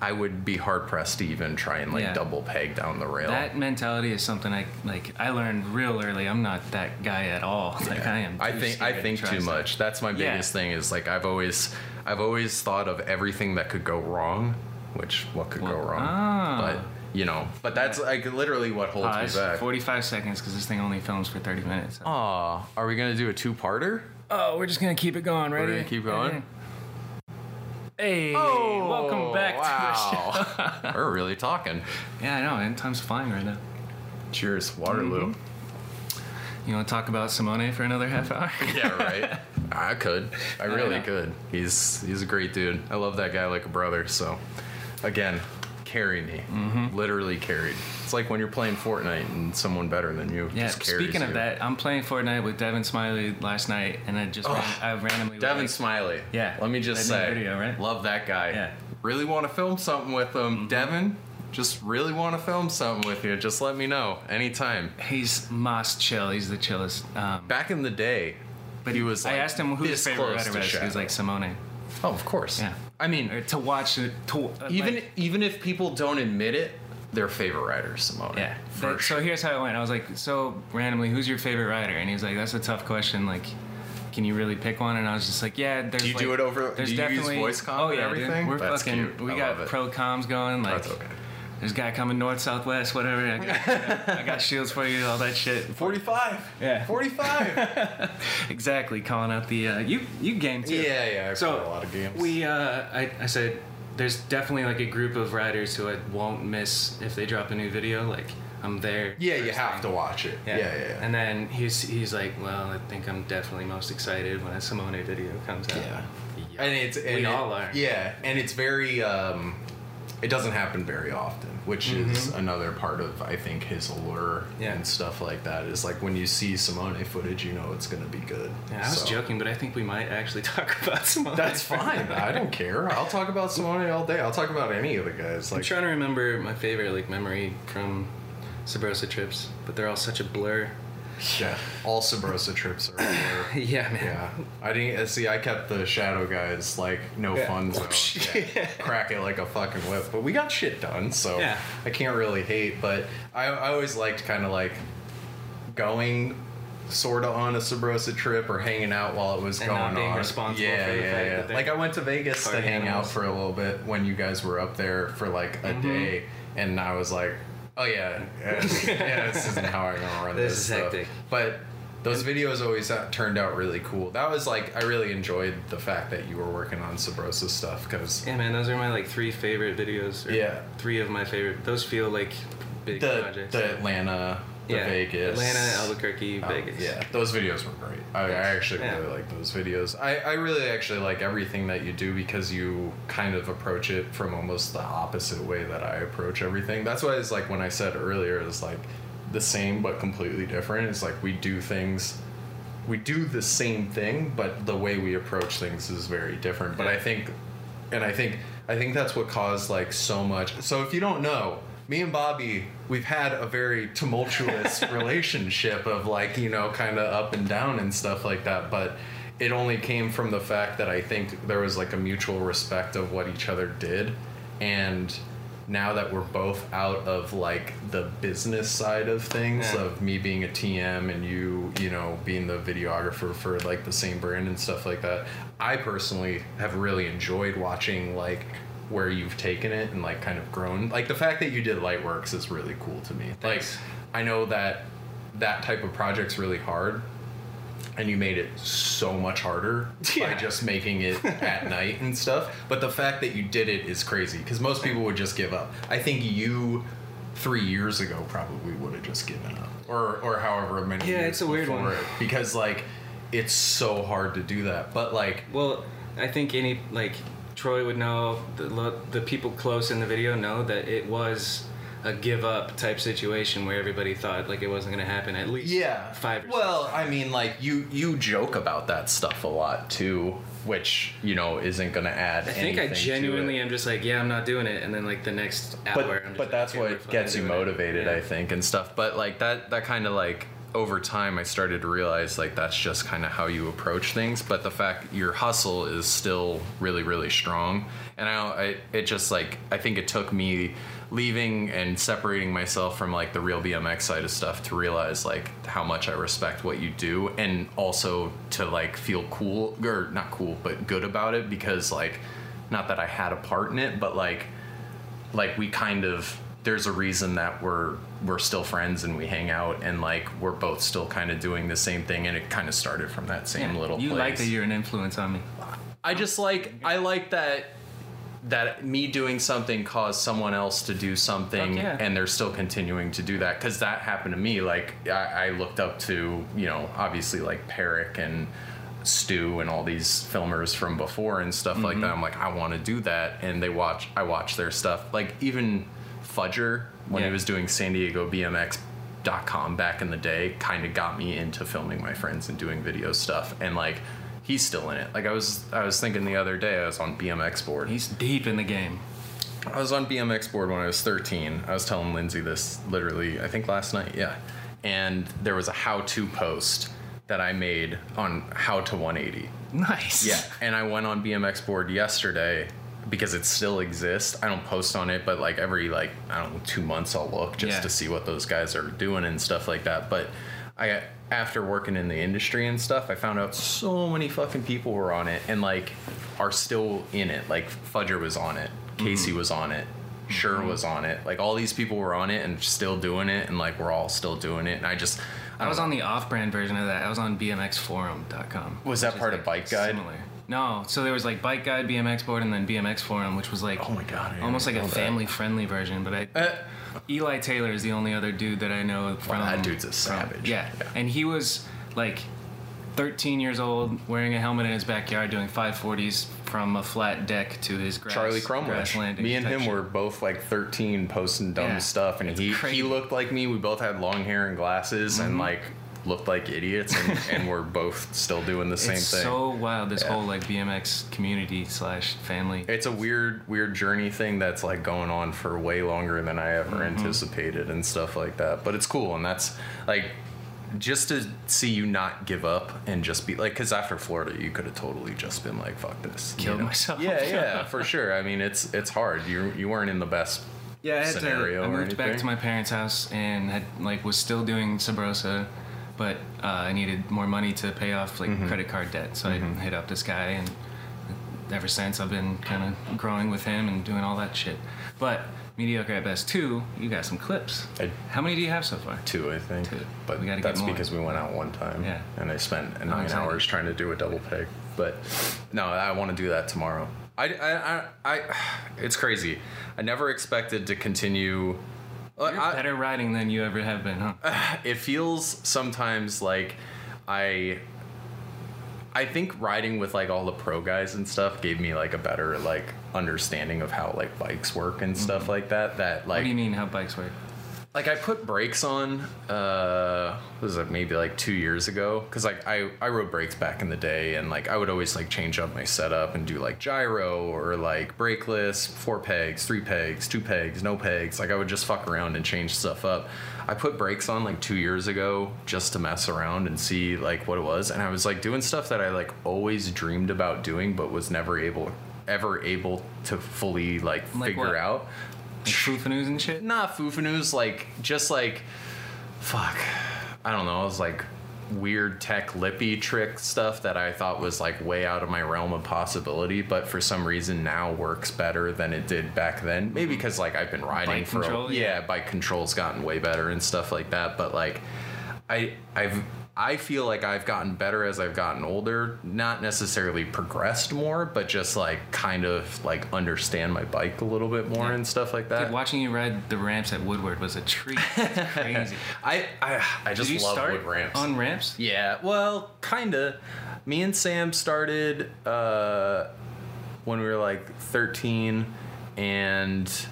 Speaker 2: I would be hard pressed to even try and like
Speaker 1: Yeah.
Speaker 2: double peg down the rail.
Speaker 1: That mentality is something I like. I learned real early. I'm not that guy at all. Like I am.
Speaker 2: I think I
Speaker 1: scared to
Speaker 2: think too
Speaker 1: stuff.
Speaker 2: much. That's my
Speaker 1: Yeah.
Speaker 2: biggest thing. Is like I've always I've always thought of everything that could go wrong, which what could go wrong.
Speaker 1: ah.
Speaker 2: But you know, but that's like literally what holds
Speaker 1: Uh,
Speaker 2: me back.
Speaker 1: 45 seconds because this thing only films for 30 minutes.
Speaker 2: Aw, are we gonna do a two-parter?
Speaker 1: Oh, we're just gonna keep it going. Ready?
Speaker 2: We're gonna keep going?
Speaker 1: Hey, oh, welcome back to the show.
Speaker 2: Oh. We're really talking.
Speaker 1: Yeah, I know. And time's flying right now.
Speaker 2: Cheers, Waterloo. Mm-hmm.
Speaker 1: You want to talk about Simone for another half hour?
Speaker 2: Yeah, right. I could. I really
Speaker 1: know.
Speaker 2: could. He's he's a great dude. I love that guy like a brother. So, again, carry me.
Speaker 1: Mm-hmm.
Speaker 2: Literally carried. It's like when you're playing Fortnite and someone better than you
Speaker 1: Yeah.
Speaker 2: just carries
Speaker 1: Speaking of
Speaker 2: you.
Speaker 1: that, I'm playing Fortnite with Devin Smiley last night, and I just ran, I randomly
Speaker 2: Devin
Speaker 1: like,
Speaker 2: Smiley.
Speaker 1: Yeah,
Speaker 2: Let me just say,
Speaker 1: video, right?
Speaker 2: love that guy.
Speaker 1: Yeah.
Speaker 2: Really want to film something with him, Devin. Just really want to film something with you. Just let me know anytime.
Speaker 1: He's most chill. He's the chillest. Um,
Speaker 2: Back in the day,
Speaker 1: but
Speaker 2: he was.
Speaker 1: I
Speaker 2: like,
Speaker 1: asked him who his favorite writer was. He was like Simone.
Speaker 2: oh, of course.
Speaker 1: Yeah.
Speaker 2: I mean,
Speaker 1: to watch it. To, uh,
Speaker 2: even
Speaker 1: like-
Speaker 2: even if people don't admit it, their favorite writer is Simone.
Speaker 1: Yeah.
Speaker 2: For
Speaker 1: That- so here's how it went. I was like, so randomly, who's your favorite writer? And he was like, that's a tough question. Like, can you really pick one? And I was just like, yeah. There's
Speaker 2: Do you
Speaker 1: like,
Speaker 2: do it over-
Speaker 1: There's
Speaker 2: do you use
Speaker 1: definitely
Speaker 2: voice comm
Speaker 1: oh
Speaker 2: and
Speaker 1: yeah, dude. We're
Speaker 2: That's
Speaker 1: fucking.
Speaker 2: cute.
Speaker 1: We
Speaker 2: I
Speaker 1: got
Speaker 2: love it.
Speaker 1: pro comms going. Like,
Speaker 2: That's okay.
Speaker 1: There's a guy coming north, southwest, whatever. I got, I got shields for you, all that shit.
Speaker 2: 45.
Speaker 1: Yeah.
Speaker 2: 45.
Speaker 1: Exactly, calling out the uh, you you game too.
Speaker 2: yeah, yeah. I
Speaker 1: So
Speaker 2: play a lot of games.
Speaker 1: we, uh, I, I said, there's definitely like a group of riders who I won't miss if they drop a new video. Like I'm there.
Speaker 2: yeah, you have
Speaker 1: thing.
Speaker 2: to watch it. Yeah, yeah, yeah.
Speaker 1: And then he's he's like, well, I think I'm definitely most excited when a Simone video comes out.
Speaker 2: Yeah. And it's and
Speaker 1: we
Speaker 2: it-
Speaker 1: all are.
Speaker 2: Yeah, and it's very um it doesn't happen very often, which is another part of I think his allure
Speaker 1: Mm-hmm. Yeah.
Speaker 2: and stuff like that. Is like when you see Simone footage, you know it's gonna be good.
Speaker 1: Yeah, I was
Speaker 2: So-
Speaker 1: joking, but I think we might actually talk about Simone.
Speaker 2: That's fine. I don't care. I'll talk about Simone all day. I'll talk about any of the guys.
Speaker 1: I'm
Speaker 2: Like
Speaker 1: trying to remember my favorite like memory from Sabrosa trips, but they're all such a blur.
Speaker 2: Yeah, all Subrosa trips are. are-
Speaker 1: yeah, man.
Speaker 2: Yeah, I didn't uh, see. I kept the shadow guys like no
Speaker 1: Yeah.
Speaker 2: fun zone. Yeah. Crack it like a fucking whip, but we got shit done, so
Speaker 1: Yeah.
Speaker 2: I can't really hate. But I, I always liked kind of like going sort of on a Subrosa trip or hanging out while it was
Speaker 1: And
Speaker 2: going
Speaker 1: not being
Speaker 2: on.
Speaker 1: responsible
Speaker 2: yeah,
Speaker 1: for the
Speaker 2: yeah,
Speaker 1: fact
Speaker 2: yeah. Like I went to Vegas to hang
Speaker 1: animals.
Speaker 2: out for a little bit when you guys were up there for like
Speaker 1: Mm-hmm.
Speaker 2: a day, and I was like, oh yeah, yeah, yeah this isn't how I'm gonna run
Speaker 1: This
Speaker 2: this.
Speaker 1: is
Speaker 2: stuff.
Speaker 1: hectic.
Speaker 2: But those videos always uh, turned out really cool. That was like I really enjoyed the fact that you were working on Subrosa stuff because
Speaker 1: Yeah, man, those are my like three favorite videos.
Speaker 2: Yeah.
Speaker 1: Three of my favorite. Those feel like big
Speaker 2: the
Speaker 1: projects.
Speaker 2: the Atlanta,
Speaker 1: yeah.
Speaker 2: Vegas,
Speaker 1: Atlanta, Albuquerque,
Speaker 2: um,
Speaker 1: Vegas.
Speaker 2: yeah, those videos were great. I, I actually
Speaker 1: Yeah.
Speaker 2: really like those videos. I, I really actually like everything that you do because you kind of approach it from almost the opposite way that I approach everything. That's why it's like when I said earlier, it's like the same but completely different. It's like we do things we do the same thing, but the way we approach things is very different. But I think, and I think, I think that's what caused like so much. So if you don't know, me and Bobby, we've had a very tumultuous relationship of like you know kind of up and down and stuff like that. But it only came from the fact that I think there was like a mutual respect of what each other did, and now that we're both out of like the business side of things
Speaker 1: Yeah.
Speaker 2: of me being a TM and you, you know, being the videographer for like the same brand and stuff like that. I personally have really enjoyed watching like where you've taken it and like kind of grown. Like the fact that you did Lightworks is really cool to me.
Speaker 1: Thanks.
Speaker 2: Like I know that that type of project's really hard and you made it so much harder by just making it at night and stuff. But the fact that you did it is crazy because most people would just give up. I think you three years ago probably would have just given up, or or however many.
Speaker 1: Yeah,
Speaker 2: years
Speaker 1: it's a weird one.
Speaker 2: it, because like it's so hard to do that. But like
Speaker 1: Well, I think any like Troy would know the the people close in the video know that it was a give up type situation where everybody thought like it wasn't going to happen at least
Speaker 2: yeah
Speaker 1: five or
Speaker 2: well i mean like you you joke about that stuff a lot too which you know isn't gonna add
Speaker 1: I think I
Speaker 2: anything to
Speaker 1: genuinely
Speaker 2: it.
Speaker 1: am just like, yeah, I'm not doing it, and then like the next hour,
Speaker 2: but
Speaker 1: I'm just
Speaker 2: but
Speaker 1: like,
Speaker 2: that's
Speaker 1: okay,
Speaker 2: what gets you
Speaker 1: doing it.
Speaker 2: motivated
Speaker 1: Yeah.
Speaker 2: i think and stuff but like that that kind of like over time i started to realize like that's just kind of how you approach things but the fact your hustle is still really really strong. And i, I it just like i think it took me leaving and separating myself from like the real bmx side of stuff to realize like how much i respect what you do and also to like feel cool or not cool but good about it because like not that i had a part in it but like like we kind of there's a reason that we're we're still friends and we hang out and like we're both still kind of doing the same thing and it kind of started from that same
Speaker 1: Yeah,
Speaker 2: little
Speaker 1: You
Speaker 2: place.
Speaker 1: like that you're an influence on me.
Speaker 2: I just like I like that that me doing something caused someone else to do something
Speaker 1: yeah.
Speaker 2: and they're still continuing to do that because that happened to me like I, I looked up to you know obviously like Parrick and Stu and all these filmers from before and stuff like
Speaker 1: Mm-hmm.
Speaker 2: that I'm like I want to do that and they watch I watch their stuff like even Fudger when
Speaker 1: Yeah.
Speaker 2: he was doing San Diego BMX.com back in the day kind of got me into filming my friends and doing video stuff and like he's still in it like I was I was thinking the other day I was on BMX board
Speaker 1: He's deep in the game.
Speaker 2: I was on BMX board when I was 13. I was telling Lindsay this literally, I think last night, yeah. And there was a how to post that I made on how to 180.
Speaker 1: Nice.
Speaker 2: Yeah. And I went on BMX board yesterday because it still exists. I don't post on it, but like every like, I don't know, two months I'll look just
Speaker 1: Yeah.
Speaker 2: to see what those guys are doing and stuff like that. But I after working in the industry and stuff, I found out so many fucking people were on it and like are still in it. Like Fudger was on it, mm-hmm. Casey was on it, Sure mm-hmm. was on it. Like all these people were on it and still doing it, and like we're all still doing it. And I just I,
Speaker 1: I was on the off-brand version of that. I was on BMXforum.com.
Speaker 2: Was that part of
Speaker 1: like,
Speaker 2: Bike Guide?
Speaker 1: Similar. No, so there was like Bike Guide, BMX Board, and then BMX Forum, which was like
Speaker 2: Oh my God, I
Speaker 1: almost like a family-friendly version. But I,
Speaker 2: Uh,
Speaker 1: Eli Taylor is the only other dude that I know from.
Speaker 2: that dude's a
Speaker 1: from-
Speaker 2: savage.
Speaker 1: yeah.
Speaker 2: Yeah.
Speaker 1: and he was like 13 years old, wearing a helmet in his backyard, doing 540s from a flat deck to his grass.
Speaker 2: Charlie
Speaker 1: grass
Speaker 2: Crumlish.
Speaker 1: landing
Speaker 2: Me and
Speaker 1: type
Speaker 2: him
Speaker 1: shit.
Speaker 2: were both like 13, posting dumb
Speaker 1: Yeah,
Speaker 2: stuff, and
Speaker 1: it's
Speaker 2: he
Speaker 1: crazy.
Speaker 2: he looked like me. We both had long hair and glasses,
Speaker 1: Mm-hmm.
Speaker 2: and like looked like idiots, and, and we're both still doing the same thing.
Speaker 1: it's
Speaker 2: thing.
Speaker 1: so wild. This
Speaker 2: Yeah.
Speaker 1: whole like BMX community slash family.
Speaker 2: it's a weird weird journey thing that's like going on for way longer than i ever
Speaker 1: Mm-hmm.
Speaker 2: anticipated and stuff like that but it's cool and that's like just to see you not give up and just be like because after florida you could have totally just been like fuck this you know?
Speaker 1: myself.
Speaker 2: yeah yeah for sure i mean it's it's hard you you weren't in the best
Speaker 1: Yeah, I had
Speaker 2: scenario
Speaker 1: to. I
Speaker 2: or
Speaker 1: moved back to my parents' house and had like was still doing Subrosa, but uh, I needed more money to pay off like
Speaker 2: Mm-hmm.
Speaker 1: credit card debt. So I hit up this guy, and ever since I've been kind of growing with him and doing all that shit. But mediocre at best two, you got some clips.
Speaker 2: I-
Speaker 1: How many do you have so far?
Speaker 2: two i think
Speaker 1: Two.
Speaker 2: but
Speaker 1: We gotta get
Speaker 2: that's
Speaker 1: more.
Speaker 2: because we went out one time
Speaker 1: Yeah.
Speaker 2: and i spent nine hours trying to do a double peg but no i want to do that tomorrow I, I, I, I it's crazy i never expected to continue
Speaker 1: You're
Speaker 2: I-
Speaker 1: better riding than you ever have been, huh?
Speaker 2: it feels sometimes like I I think riding with like all the pro guys and stuff gave me like a better like understanding of how like bikes work and stuff like that that
Speaker 1: Mm-hmm. What do you mean how bikes work?
Speaker 2: Like I put brakes on uh was it maybe like 2 years ago cuz like I I rode brakes back in the day and like I would always like change up my setup and do like gyro or like brakeless, four pegs, three pegs, two pegs, no pegs. Like I would just fuck around and change stuff up. I put brakes on like 2 years ago just to mess around and see like what it was and I was like doing stuff that I like always dreamed about doing but was never able ever able to fully like,
Speaker 1: Like
Speaker 2: figure
Speaker 1: what?
Speaker 2: out
Speaker 1: Like Fufanus and shit?
Speaker 2: not fufanus like just like fuck i don't know it was like weird tech lippy trick stuff that i thought was like way out of my realm of possibility but for some reason now works better than it did back then maybe mm-hmm. because like i've been riding
Speaker 1: Bike
Speaker 2: for
Speaker 1: control,
Speaker 2: a,
Speaker 1: yeah.
Speaker 2: yeah bike control's gotten way better and stuff like that but like i i've I feel like I've gotten better as I've gotten older, not necessarily progressed more, but just like kind of like understand my bike a little bit more
Speaker 1: Yeah.
Speaker 2: and stuff like that.
Speaker 1: Dude, watching you ride the ramps at Woodward was a treat. It's crazy.
Speaker 2: I I, I just
Speaker 1: Did you
Speaker 2: love
Speaker 1: start
Speaker 2: wood ramps.
Speaker 1: on ramps?
Speaker 2: yeah, well, kinda. Me and Sam started uh, when we were like 13, and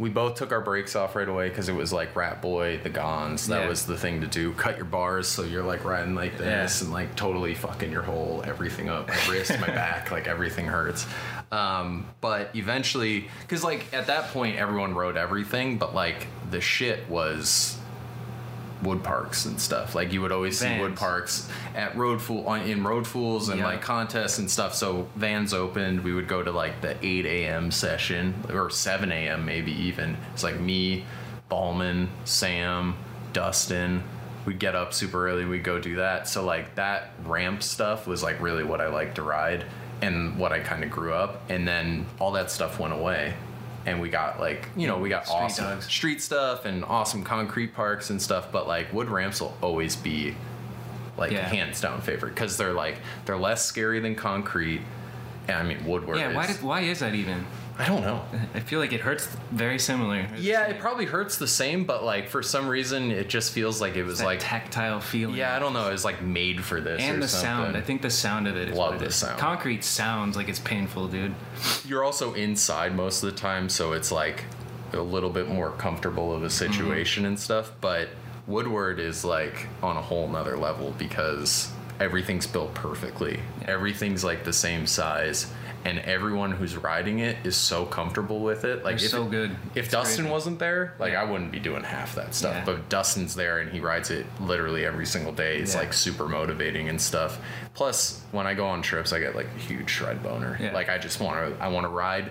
Speaker 2: we both took our brakes off right away because it was like Rat Boy, the Gons. That
Speaker 1: Yeah.
Speaker 2: was the thing to do. Cut your bars so you're like riding like this
Speaker 1: Yeah.
Speaker 2: and like totally fucking your whole everything up. My wrist, my back, like everything hurts. Um, but eventually, because like at that point everyone rode everything, but like the shit was wood parks and stuff. Like you would always see wood parks at road fool on in road fools and
Speaker 1: Yeah.
Speaker 2: like contests and stuff. So vans opened. We would go to like the 8 a.m. session or 7 a.m. maybe even. It's like me, Ballman, Sam, Dustin. We'd get up super early. We'd go do that. So like that ramp stuff was like really what I liked to ride and what I kind of grew up. And then all that stuff went away. And we got like, you know, we got
Speaker 1: Street
Speaker 2: awesome
Speaker 1: dogs.
Speaker 2: street stuff and awesome concrete parks and stuff, but like wood ramps will always be like
Speaker 1: Yeah.
Speaker 2: hands down favorite because they're like they're less scary than concrete. And I mean woodwork.
Speaker 1: Yeah, why did why is that even?
Speaker 2: I don't know.
Speaker 1: I feel like it hurts very similar.
Speaker 2: Yeah, it probably hurts the same, but like for some reason it just feels like it was like
Speaker 1: tactile feeling.
Speaker 2: yeah, I don't know. It was like made for this.
Speaker 1: And the sound. I think the sound of it is
Speaker 2: Love the
Speaker 1: is.
Speaker 2: sound.
Speaker 1: Concrete sounds like it's painful, dude.
Speaker 2: you're also inside most of the time, so it's like a little bit more comfortable of a mm-hmm. situation and stuff. But Woodward is like on a whole nother level because everything's built perfectly. Everything's like the same size. And everyone who's riding it is so comfortable with it. Like
Speaker 1: They're
Speaker 2: if
Speaker 1: so good.
Speaker 2: If
Speaker 1: It's
Speaker 2: Dustin
Speaker 1: crazy.
Speaker 2: wasn't there, like
Speaker 1: Yeah.
Speaker 2: I wouldn't be doing half that stuff.
Speaker 1: Yeah.
Speaker 2: But Dustin's there and he rides it literally every single day. It's
Speaker 1: Yeah.
Speaker 2: like super motivating and stuff. Plus, when I go on trips, I get like a huge shred boner. Like I just want to, I want to ride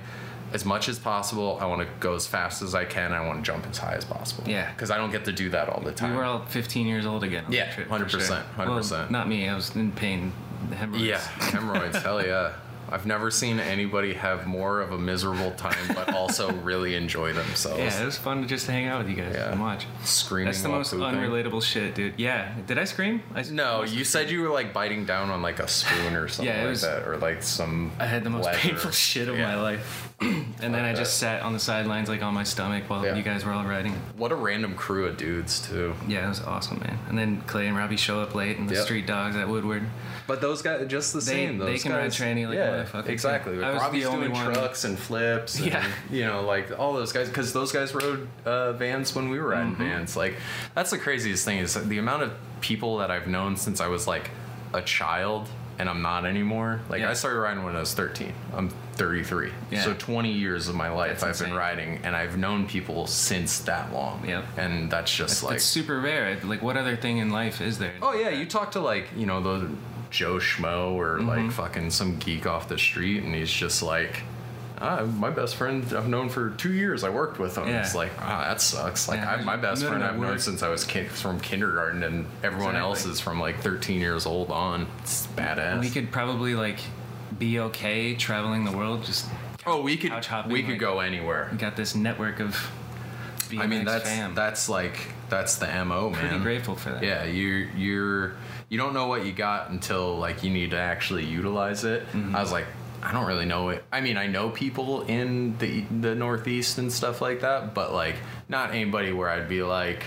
Speaker 2: as much as possible. I want to go as fast as I can. I want to jump as high as possible.
Speaker 1: Yeah.
Speaker 2: because I don't get to do that all the time.
Speaker 1: We were all 15 years old again. on
Speaker 2: Yeah,
Speaker 1: that trip, for
Speaker 2: 100%,
Speaker 1: sure.
Speaker 2: 100%.
Speaker 1: Well, not me. I was in pain. Hemorrhoids.
Speaker 2: Yeah, hemorrhoids. hell yeah. I've never seen anybody have more of a miserable time, but also really enjoy themselves.
Speaker 1: Yeah, it was fun to just hang out with you guys
Speaker 2: Yeah.
Speaker 1: and watch.
Speaker 2: Screaming.
Speaker 1: That's the most
Speaker 2: pooping.
Speaker 1: unrelatable shit, dude. Yeah. Did I scream? I,
Speaker 2: No, you said you were like biting down on like a spoon or something
Speaker 1: Yeah,
Speaker 2: like
Speaker 1: was-
Speaker 2: that, or like some.
Speaker 1: I had the most
Speaker 2: leather.
Speaker 1: painful shit of
Speaker 2: Yeah.
Speaker 1: my life. and then I just sat on the sidelines, like on my stomach, while
Speaker 2: Yeah.
Speaker 1: you guys were all riding.
Speaker 2: What a random crew of dudes too.
Speaker 1: Yeah, it was awesome, man. And then Clay and Robbie show up late, and the
Speaker 2: Yep.
Speaker 1: street dogs at Woodward.
Speaker 2: But those guys, just the
Speaker 1: They-
Speaker 2: same.
Speaker 1: they
Speaker 2: Those
Speaker 1: can ride
Speaker 2: guys,
Speaker 1: tranny like
Speaker 2: yeah,
Speaker 1: motherfucker,
Speaker 2: exactly.
Speaker 1: too. I was
Speaker 2: Robbie's
Speaker 1: the only
Speaker 2: doing
Speaker 1: one-
Speaker 2: trucks and flips. And,
Speaker 1: Yeah.
Speaker 2: you know, like all those guys, because those guys rode uh, vans when we were riding
Speaker 1: Mm-hmm.
Speaker 2: vans. Like that's the craziest thing is the amount of people that I've known since I was like a child, and I'm not anymore. Like
Speaker 1: Yeah.
Speaker 2: I started riding when I was 13. I'm 33.
Speaker 1: Yeah.
Speaker 2: So 20 years of my life
Speaker 1: That's
Speaker 2: I've been riding, and I've known people since that long.
Speaker 1: Yep.
Speaker 2: And that's just like
Speaker 1: it's super rare. Like, what other thing in life is there?
Speaker 2: Oh yeah, you talk to like you know the Joe Schmo or
Speaker 1: Mm-hmm.
Speaker 2: like fucking some geek off the street, and he's just like, ah, my best friend I've known for two years. I worked with him.
Speaker 1: Yeah.
Speaker 2: It's like, ah, that sucks. Like
Speaker 1: Yeah,
Speaker 2: I, my best friend I've known since I was kid, from kindergarten, and everyone
Speaker 1: Exactly.
Speaker 2: else is from like 13 years old on. It's badass.
Speaker 1: we could probably like be okay traveling the world. Just
Speaker 2: oh, we could
Speaker 1: hopping,
Speaker 2: we could
Speaker 1: like-
Speaker 2: go anywhere.
Speaker 1: we got this network of. BMX
Speaker 2: I mean, that's
Speaker 1: fam.
Speaker 2: that's like that's the mo, man.
Speaker 1: pretty grateful for that.
Speaker 2: Yeah, you you're you don't know what you got until like you need to actually utilize it.
Speaker 1: Mm-hmm.
Speaker 2: I was like, I don't really know it. I mean, I know people in the the Northeast and stuff like that, but like not anybody where I'd be like,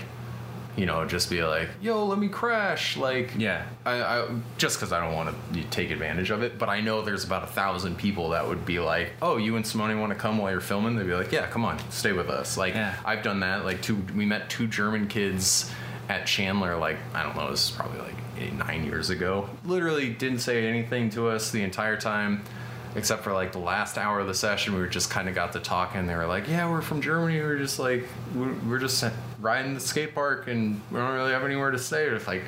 Speaker 2: you know, just be like, yo, let me crash, like.
Speaker 1: Yeah.
Speaker 2: I, I just because I don't want to take advantage of it, but I know there's about a thousand people that would be like, "Oh, you and Simone want to come while you're filming?" They'd be like, "Yeah, come on, stay with us." Like
Speaker 1: Yeah.
Speaker 2: I've done that. Like two, we met two German kids at Chandler. Like I don't know, this is probably like eight, nine years ago. Literally didn't say anything to us the entire time. Except for like the last hour of the session, we were just kind of got to talking. They were like, "Yeah, we're from Germany. We're just like, we're just riding the skate park, and we don't really have anywhere to stay." It's like,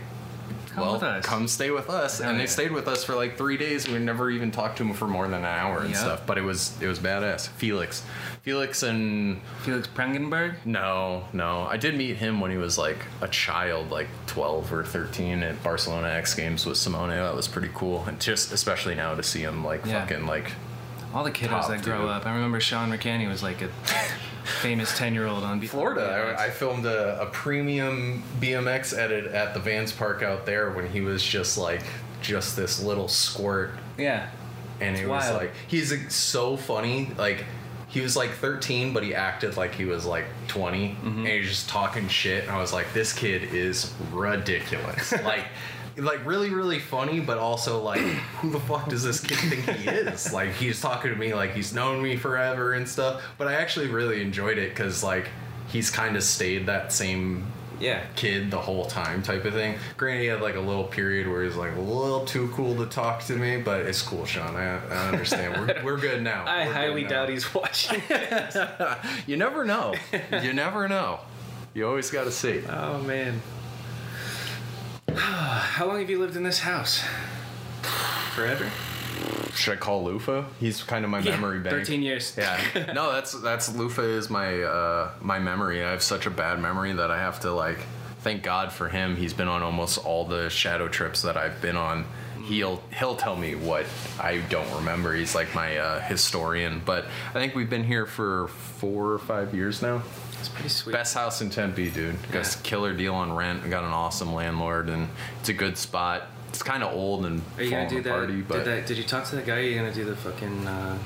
Speaker 1: Come
Speaker 2: well,
Speaker 1: with us.
Speaker 2: come stay with us.
Speaker 1: Hell
Speaker 2: and
Speaker 1: yeah.
Speaker 2: they stayed with us for like three days. We never even talked to them for more than an hour and
Speaker 1: Yep.
Speaker 2: stuff. But it was it was badass. Felix, Felix, and
Speaker 1: Felix Prangenberg.
Speaker 2: no, no, I did meet him when he was like a child, like twelve or thirteen at Barcelona X Games with Simone. That was pretty cool. And just especially now to see him like
Speaker 1: Yeah.
Speaker 2: fucking like
Speaker 1: All the kiddos that grow
Speaker 2: dude.
Speaker 1: up. I remember Sean Ricany was like a famous 10 year old on B-
Speaker 2: Florida. I, I filmed a, a premium BMX edit at the Vans Park out there when he was just like just this little squirt
Speaker 1: yeah.
Speaker 2: and it was
Speaker 1: wild.
Speaker 2: like he's like, so funny like he was like 13 but he acted like he was like 20
Speaker 1: Mm-hmm.
Speaker 2: and he was just talking shit and i was like this kid is ridiculous like like really really funny but also like who the fuck does this kid think he is like he's talking to me like he's known me forever and stuff but i actually really enjoyed it because like he's kind of stayed that same
Speaker 1: Yeah.
Speaker 2: kid the whole time type of thing. Granted, he had like a little period where he's like a little too cool to talk to me, but it's cool, Sean. I, I understand. We're, we're good now.
Speaker 1: I
Speaker 2: We're
Speaker 1: highly
Speaker 2: now.
Speaker 1: doubt he's watching.
Speaker 2: You never know. you never know. You always got to see.
Speaker 1: oh, man. How long have you lived in this house? Forever?
Speaker 2: Should I call Lufa? He's kind of my memory bank.
Speaker 1: 13 years.
Speaker 2: Yeah. No, that's that's Lufa is my uh, my memory. I have such a bad memory that I have to like. Thank God for him. He's been on almost all the shadow trips that I've been on. He'll he'll tell me what I don't remember. He's like my uh, historian. But I think we've been here for four or five years now.
Speaker 1: It's pretty sweet.
Speaker 2: Best house in Tempe, dude. Got a killer deal on rent. I got an awesome landlord, and it's a good spot. It's kind of old and
Speaker 1: Are you gonna do that,
Speaker 2: aparty, but
Speaker 1: did that? Did you talk to that guy? Are you gonna do the fucking uh,